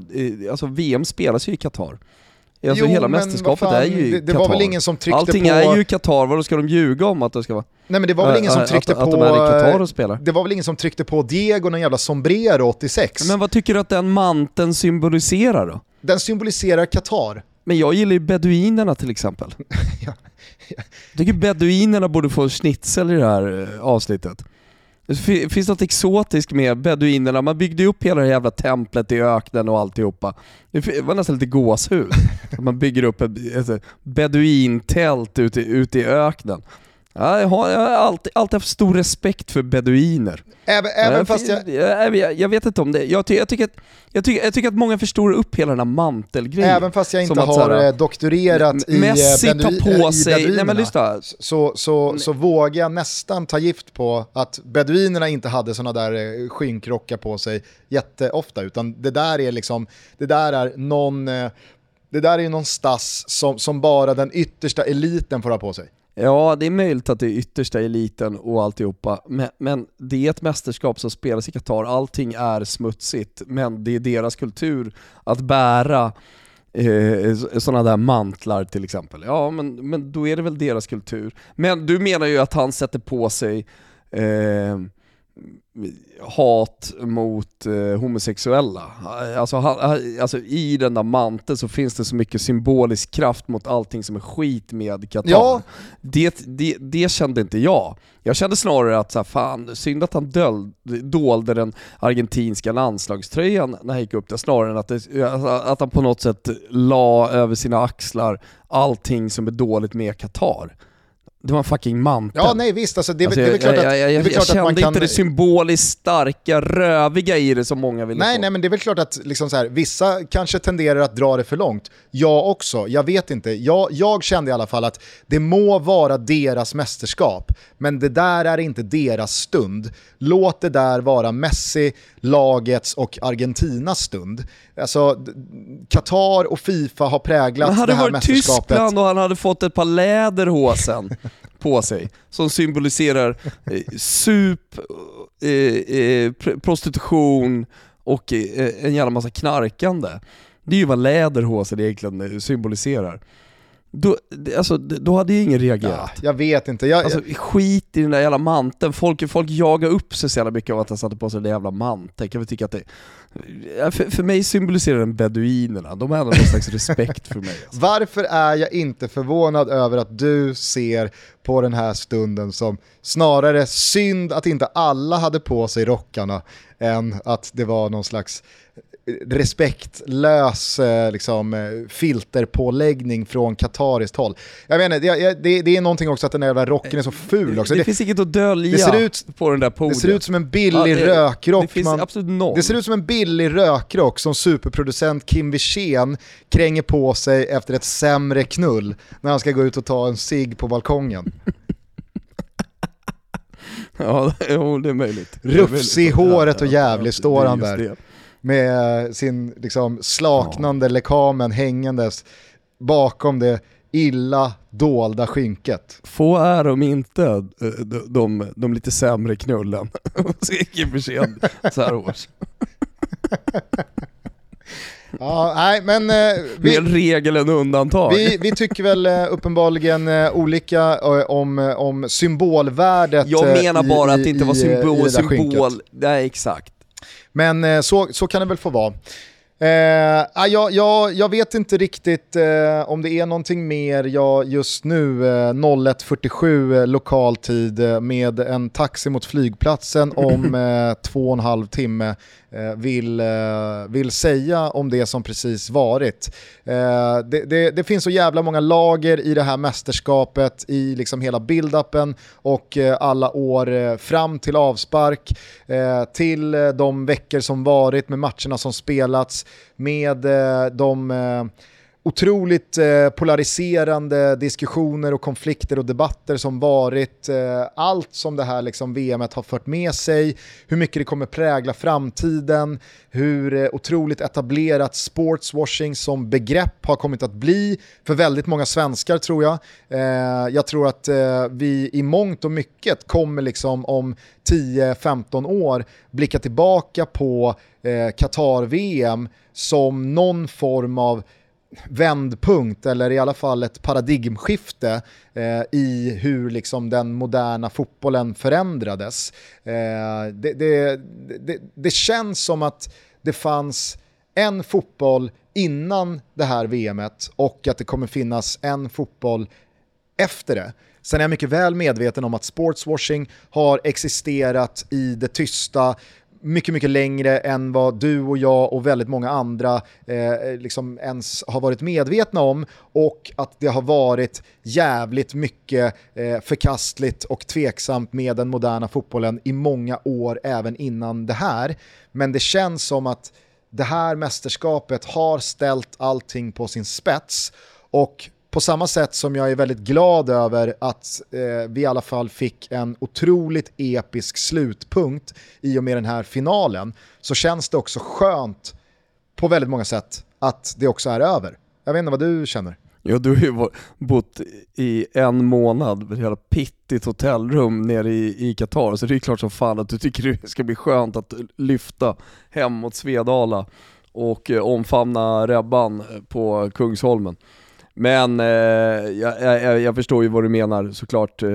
Alltså VM spelas ju i Qatar. Alltså jo, hela mästerskapet fan, är ju det, det var väl ingen som tryckte Allting på... är ju Qatar, vadå ska de ljuga om att det ska vara? Nej men det var väl ingen som tryckte att, på... Att de är i Qatar och spelar? Det var väl ingen som tryckte på Diego någon jävla sombrero 86? Men vad tycker du att den manteln symboliserar då? Den symboliserar Qatar. Men jag gillar ju beduinerna till exempel. ja. Jag tycker beduinerna borde få schnitzel i det här eh, avsnittet. Det finns något exotiskt med beduinerna, man byggde upp hela det jävla templet i öknen och alltihopa. Det var nästan lite gåshud. man bygger upp ett, beduintält ute, ute i öknen. Ja, jag, har, jag har alltid, alltid haft stor respekt för beduiner. Även, även jag, fast jag... Jag, jag... vet inte om det. Jag, ty, jag, tycker att, jag, tycker, jag tycker att många förstorar upp hela den här mantelgrejen. Även fast jag inte har såhär, eh, doktorerat i Messi tar på eh, sig, nej men lyssna. Så, så, så vågar jag nästan ta gift på att beduinerna inte hade sådana där eh, skinkrockar på sig jätteofta, utan det där är liksom, det där är någon det där är någon stass som, som bara den yttersta eliten får ha på sig. Ja, det är möjligt att det är yttersta eliten och alltihopa, men, men det är ett mästerskap som spelas i Qatar, allting är smutsigt, men det är deras kultur att bära eh, sådana där mantlar till exempel. Ja, men, men då är det väl deras kultur. Men du menar ju att han sätter på sig eh, hat mot eh, homosexuella. Alltså, han, alltså, i den där manteln så finns det så mycket symbolisk kraft mot allting som är skit med Qatar. Ja. Det, det, det kände inte jag. Jag kände snarare att så här, fan, synd att han döld, dolde den argentinska landslagströjan när han gick upp där, snarare än att, det, att han på något sätt la över sina axlar allting som är dåligt med Qatar. Det var en fucking mantel. Ja, nej visst. Alltså, det, alltså, det är väl klart jag, jag, jag, jag, jag kände inte det symboliskt starka, röviga i det som många ville Nej, få. nej, men det är väl klart att liksom så här, vissa kanske tenderar att dra det för långt. Jag också, jag vet inte. Jag, jag kände i alla fall att det må vara deras mästerskap, men det där är inte deras stund. Låt det där vara Messi, lagets och Argentinas stund. Alltså, Qatar och Fifa har präglat det här mästerskapet. Hade det varit Tyskland och han hade fått ett par läderhosen på sig som symboliserar eh, sup, eh, eh, prostitution och eh, en jävla massa knarkande. Det är ju vad läderhosen egentligen symboliserar. Då, alltså, då hade ju ingen reagerat. Ja, jag vet inte. Jag, alltså, skit i den där jävla manteln. Folk, folk jagar upp sig så jävla mycket av att han satte på sig den där jävla manteln. Kan vi tycka att det... För, för mig symboliserar den beduinerna. De har ändå någon slags respekt för mig. Alltså. Varför är jag inte förvånad över att du ser på den här stunden som snarare synd att inte alla hade på sig rockarna än att det var någon slags respektlös eh, liksom, eh, filterpåläggning från katariskt håll. Jag vet inte, det, det, det är någonting också att den där rocken är så ful också. Det, det finns inget att dölja det ser ut, på den där podiet. Det ser ut som en billig ja, rökrock. Det, finns man, absolut noll. det ser ut som en billig rökrock som superproducent Kim Wirsén kränger på sig efter ett sämre knull när han ska gå ut och ta en cigg på balkongen. ja, det är möjligt. Rufsig i håret och jävlig står han där med sin liksom slaknande ja. lekamen hängandes bakom det illa dolda skynket. Få är de inte de, de, de lite sämre knullen, skrek besked så här års. Ja, nej men... Eh, vi, Mer regel än undantag. Vi, vi tycker väl eh, uppenbarligen eh, olika eh, om, eh, om symbolvärdet Jag menar bara i, att det inte var symbol, symbol, nej exakt. Men eh, så, så kan det väl få vara. Eh, ah, jag, jag, jag vet inte riktigt eh, om det är någonting mer jag just nu eh, 01.47 eh, lokal tid eh, med en taxi mot flygplatsen om eh, två och en halv timme Eh, vill, eh, vill säga om det som precis varit. Eh, det, det, det, finns så jävla många lager i det här mästerskapet, i liksom hela build-upen och alla år fram till avspark, till de veckor som varit med matcherna som spelats, med de otroligt eh, polariserande diskussioner och konflikter och debatter som varit. Eh, allt som det här liksom VMet har fört med sig, hur mycket det kommer prägla framtiden, hur eh, otroligt etablerat sportswashing som begrepp har kommit att bli för väldigt många svenskar tror jag. Eh, jag tror att eh, vi i mångt och mycket kommer liksom om 10-15 år blicka tillbaka på eh, Qatar-VM som någon form av vändpunkt eller i alla fall ett paradigmskifte eh, i hur liksom den moderna fotbollen förändrades. Eh, det, det, det, det, känns som att det fanns en fotboll innan det här VMet och att det kommer finnas en fotboll efter det. Sen är jag mycket väl medveten om att sportswashing har existerat i det tysta mycket, mycket längre än vad du och jag och väldigt många andra eh, liksom ens har varit medvetna om och att det har varit jävligt mycket eh, förkastligt och tveksamt med den moderna fotbollen i många år även innan det här. Men det känns som att det här mästerskapet har ställt allting på sin spets och på samma sätt som jag är väldigt glad över att eh, vi i alla fall fick en otroligt episk slutpunkt i och med den här finalen så känns det också skönt på väldigt många sätt att det också är över. Jag vet inte vad du känner? Ja, du har ju bott i en månad med ett jävla pittigt hotellrum nere i Qatar, så det är klart som fan att du tycker det ska bli skönt att lyfta hem mot Svedala och eh, omfamna Rebban eh, på Kungsholmen. Men eh, jag, jag, jag, förstår ju vad du menar såklart, eh,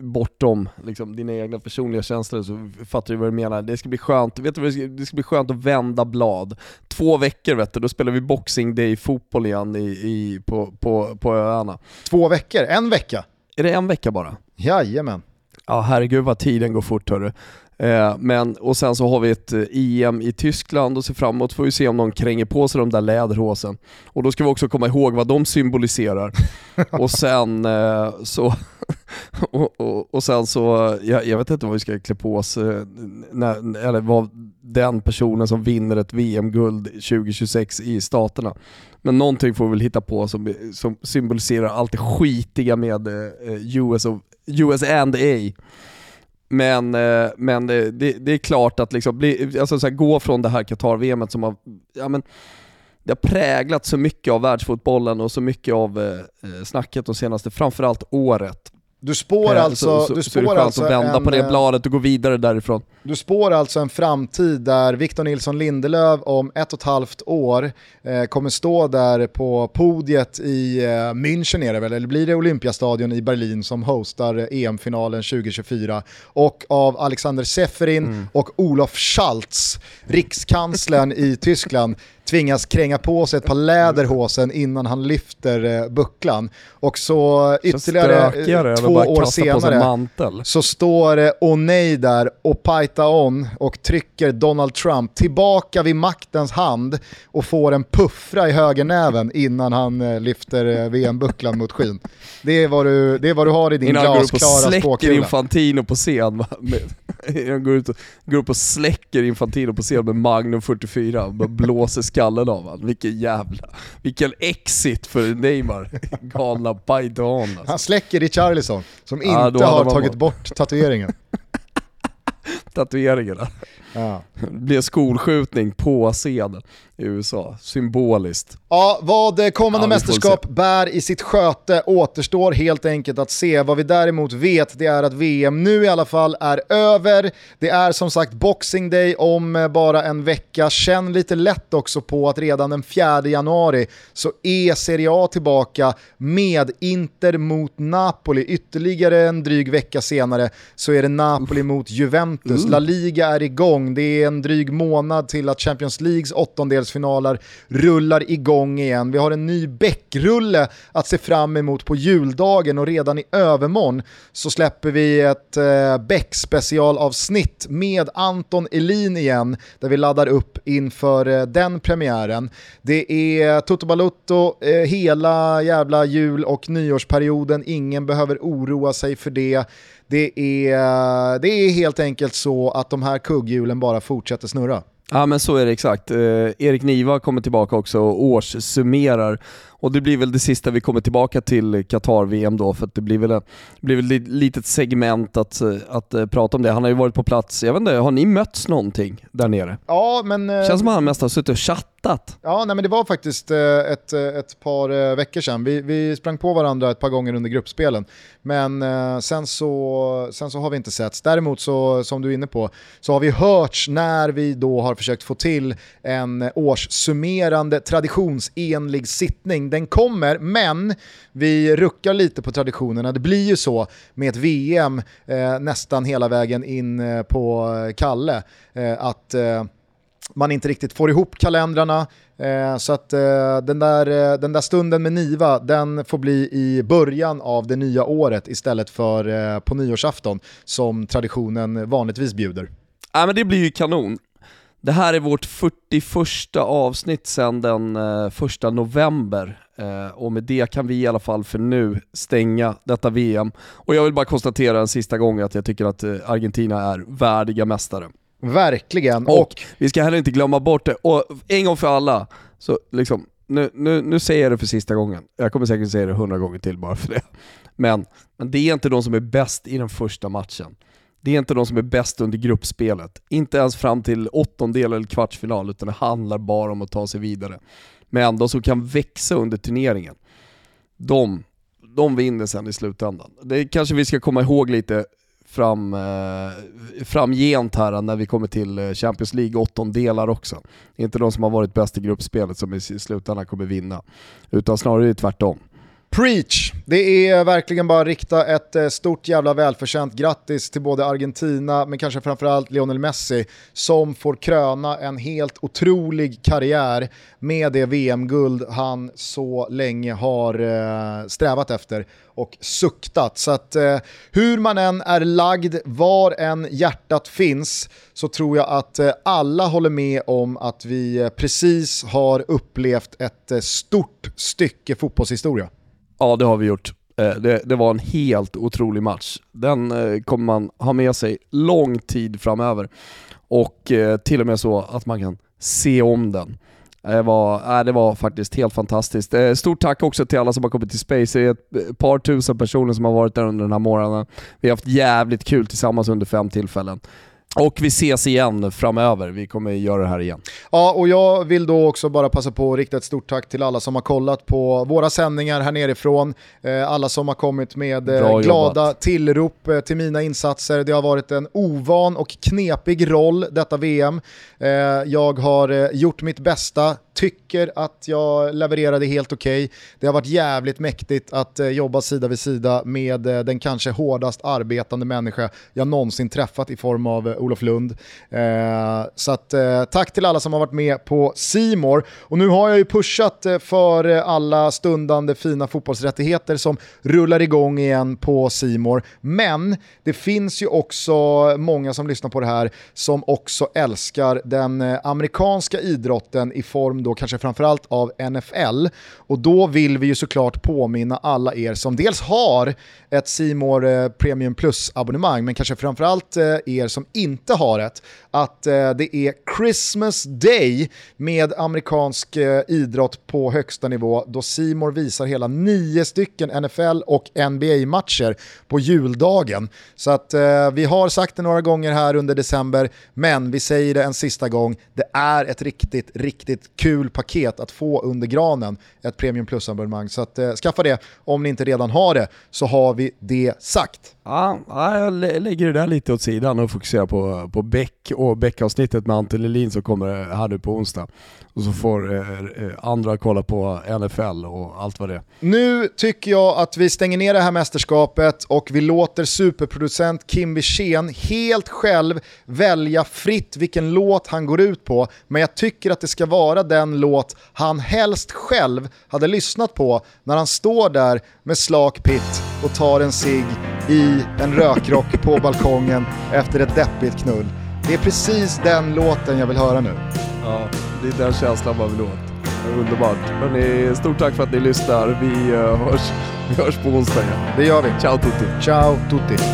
bortom liksom, dina egna personliga känslor så fattar du vad du menar. Det ska bli skönt, vet du, det ska bli skönt att vända blad. Två veckor vet du, då spelar vi boxing day fotboll igen i, i, på, på, på öarna. Två veckor? En vecka? Är det en vecka bara? Jajamän. Ja herregud vad tiden går fort hörru. Eh, men, och sen så har vi ett eh, EM i Tyskland och ser framåt får vi se om de kränger på sig de där läderhosen. Och då ska vi också komma ihåg vad de symboliserar. och sen eh, så, och, och, och, sen så, jag, jag, vet inte vad vi ska klä på oss, när, eller vad den personen som vinner ett VM-guld 2026 i Staterna. Men någonting får vi väl hitta på som, som symboliserar allt det skitiga med US, och, US and A. Men, eh, men det, det, är klart att liksom bli, alltså så här, gå från det här qatar som har, ja men, det har präglat så mycket av världsfotbollen och så mycket av eh, eh snacket de senaste, framförallt året. Du spår eh, alltså... Så, du spår så är det alltså att vända en, på det bladet och gå vidare därifrån. Du spår alltså en framtid där Victor Nilsson Lindelöf om ett och ett halvt år eh, kommer stå där på podiet i eh, München är det väl, eller blir det Olympiastadion i Berlin som hostar EM-finalen 2024 och av Alexander Seferin mm. och Olof Schalz, rikskanslern i Tyskland, tvingas kränga på sig ett par läderhosen innan han lyfter eh, bucklan. Och så ytterligare så två år senare så står eh, O'Neill där och pajta on och trycker Donald Trump tillbaka vid maktens hand och får en puffra i högernäven innan han eh, lyfter eh, VM-bucklan mot skyn. Det är, vad du, det är vad du har i din glasklara spåkula. Innan han går upp och släcker Infantino på scen. Han går, ut och, går upp och släcker Infantino på scen med Magnum 44 och blåser skallen av honom. Vilken jävla, vilken exit för Neymar. Galna Python alltså. Han släcker i Charlison som inte ja, har tagit bort tatueringen. Tatueringarna. Ja. Det blir skolskjutning på scenen i USA, symboliskt. Ja, vad kommande ja, mästerskap bär i sitt sköte återstår helt enkelt att se. Vad vi däremot vet det är att VM nu i alla fall är över. Det är som sagt Boxing Day om bara en vecka. Känn lite lätt också på att redan den 4 januari så är Serie A tillbaka med Inter mot Napoli. Ytterligare en dryg vecka senare så är det Napoli mot Juventus. La Liga är igång igång. Det är en dryg månad till att Champions Leagues åttondelsfinaler rullar igång igen. Vi har en ny bäckrulle att se fram emot på juldagen och redan i övermorgon så släpper vi ett eh, Beck-specialavsnitt med Anton Elin igen där vi laddar upp inför eh, den premiären. Det är Toto Balutto eh, hela jävla jul och nyårsperioden, ingen behöver oroa sig för det. Det är, det är helt enkelt så att de här kugghjulen bara fortsätter snurra. Ja men så är det exakt. Eh, Erik Niva kommer tillbaka också och årssummerar och det blir väl det sista vi kommer tillbaka till Qatar-VM då, för det blir väl, ett, blir väl ett litet segment att, att uh, prata om det. Han har ju varit på plats, jag vet inte, har ni mötts någonting där nere? Ja, men... Uh, Känns som att han mest har suttit och chattat. Ja, nej, men det var faktiskt ett, ett par veckor sedan. Vi, vi sprang på varandra ett par gånger under gruppspelen. Men sen, så, sen så har vi inte setts. Däremot så, som du är inne på, så har vi hörts när vi då har försökt få till en årssummerande traditionsenlig sittning den kommer, men vi ruckar lite på traditionerna. Det blir ju så med ett VM eh, nästan hela vägen in eh, på eh, Kalle, eh, att eh, man inte riktigt får ihop kalendrarna, eh, så att eh, den, där, eh, den där stunden med Niva, den får bli i början av det nya året istället för eh, på nyårsafton som traditionen vanligtvis bjuder. Ja men det blir ju kanon. Det här är vårt 41 avsnitt sedan den eh, första november eh, och med det kan vi i alla fall för nu stänga detta VM. Och jag vill bara konstatera en sista gång att jag tycker att eh, Argentina är värdiga mästare. Verkligen. Och, och vi ska heller inte glömma bort det, och en gång för alla, så liksom, nu, nu, nu säger jag det för sista gången. Jag kommer säkert säga det hundra gånger till bara för det. Men, men det är inte de som är bäst i den första matchen. Det är inte de som är bäst under gruppspelet. Inte ens fram till åttondel eller kvartsfinal, utan det handlar bara om att ta sig vidare. Men de som kan växa under turneringen, de, de vinner sen i slutändan. Det kanske vi ska komma ihåg lite fram, eh, framgent här när vi kommer till eh, Champions League åttondelar också. Det är inte de som har varit bäst i gruppspelet som i slutändan kommer vinna, utan snarare tvärtom. Preach! Det är verkligen bara att rikta ett eh, stort jävla välförtjänt grattis till både Argentina, men kanske framförallt Lionel Messi, som får kröna en helt otrolig karriär med det VM-guld han så länge har eh, strävat efter och suktat. Så att eh, hur man än är lagd, var än hjärtat finns, så tror jag att alla håller med om att vi precis har upplevt ett stort stycke fotbollshistoria. Ja, det har vi gjort. Eh, det, det, var en helt otrolig match. Den eh, kommer man ha med sig lång tid framöver. Och eh, till och med så att man kan se om den. Det var, det var faktiskt helt fantastiskt. Stort tack också till alla som har kommit till Space. Det är ett par tusen personer som har varit där under den här morgonen. Vi har haft jävligt kul tillsammans under fem tillfällen. Och vi ses igen framöver, vi kommer göra det här igen. Ja, och jag vill då också bara passa på att rikta ett stort tack till alla som har kollat på våra sändningar här nerifrån. Eh, alla som har kommit med eh, glada tillrop eh, till mina insatser. Det har varit en ovan och knepig roll detta VM. Jag har gjort mitt bästa tycker att jag levererade helt okej. Okay. Det har varit jävligt mäktigt att eh, jobba sida vid sida med eh, den kanske hårdast arbetande människa jag någonsin träffat i form av eh, Olof Lund. Så att, tack till alla som har varit med på Simor. Och nu har jag ju pushat för alla stundande fina fotbollsrättigheter som rullar igång igen på Simor. Men det finns ju också många som lyssnar på det här som också älskar den amerikanska idrotten i form då kanske framförallt av NFL. Och då vill vi ju såklart påminna alla er som dels har ett Simor eh, Premium Plus-abonnemang, men kanske framförallt eh, er som inte har ett, att eh, det är Christmas Day med amerikansk idrott på högsta nivå, då Simor visar hela nio stycken NFL och NBA-matcher på juldagen. Så att vi har sagt det några gånger här under december, men vi säger det en sista gång, det är ett riktigt, riktigt kul kul paket att få under granen, ett Premium Plus-abonnemang. Så att, eh, skaffa det om ni inte redan har det, så har vi det sagt. Ja, jag lägger det där lite åt sidan och fokuserar på, på Beck och Beck-avsnittet med Ante Lelin som kommer här nu på onsdag. Och så får eh, eh andra kolla på NFL och allt vad det är. Nu tycker jag att vi stänger ner det här mästerskapet och vi låter superproducent Kim Wirsén helt själv välja fritt vilken låt han går ut på. Men jag tycker att det ska vara den låt han helst själv hade lyssnat på när han står där med slak pitt och tar en cigg i en rökrock på balkongen efter ett deppigt knull. Det är precis den låten jag vill höra nu. Ja, det är den känslan man vill åt. Underbart. Hörrni, stort tack för att ni lyssnar. Vi, uh, hörs, vi hörs på onsdag igen. Det gör vi. Ciao tutti. Ciao tutti.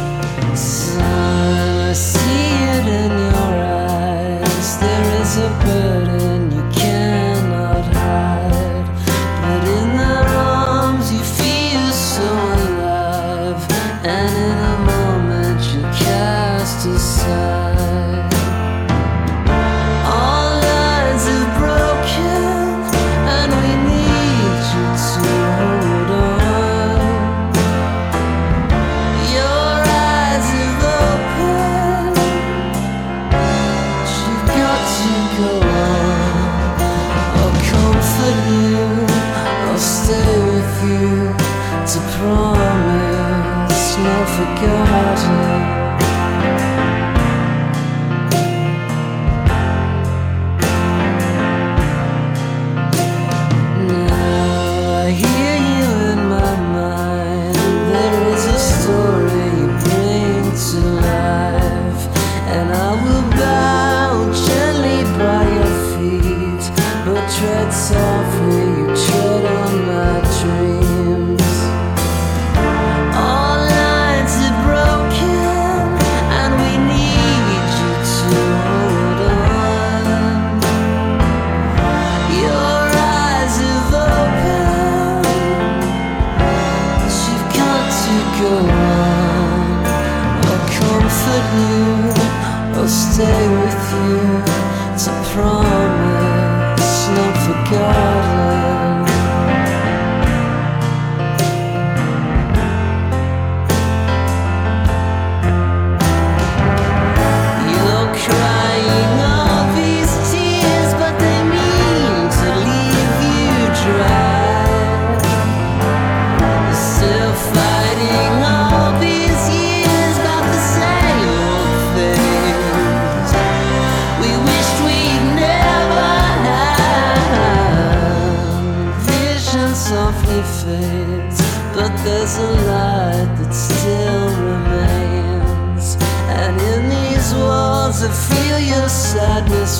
stay with you. It's a promise.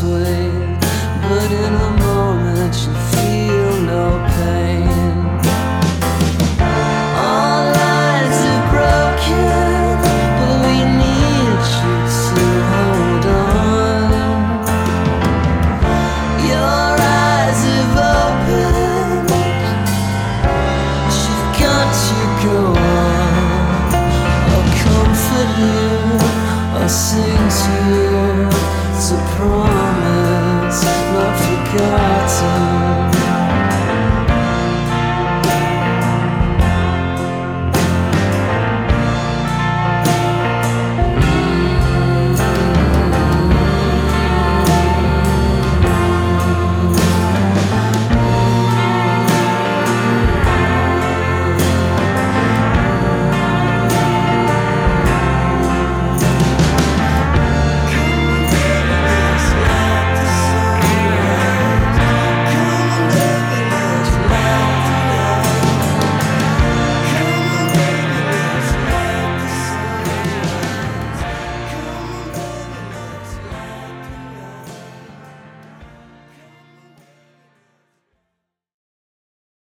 You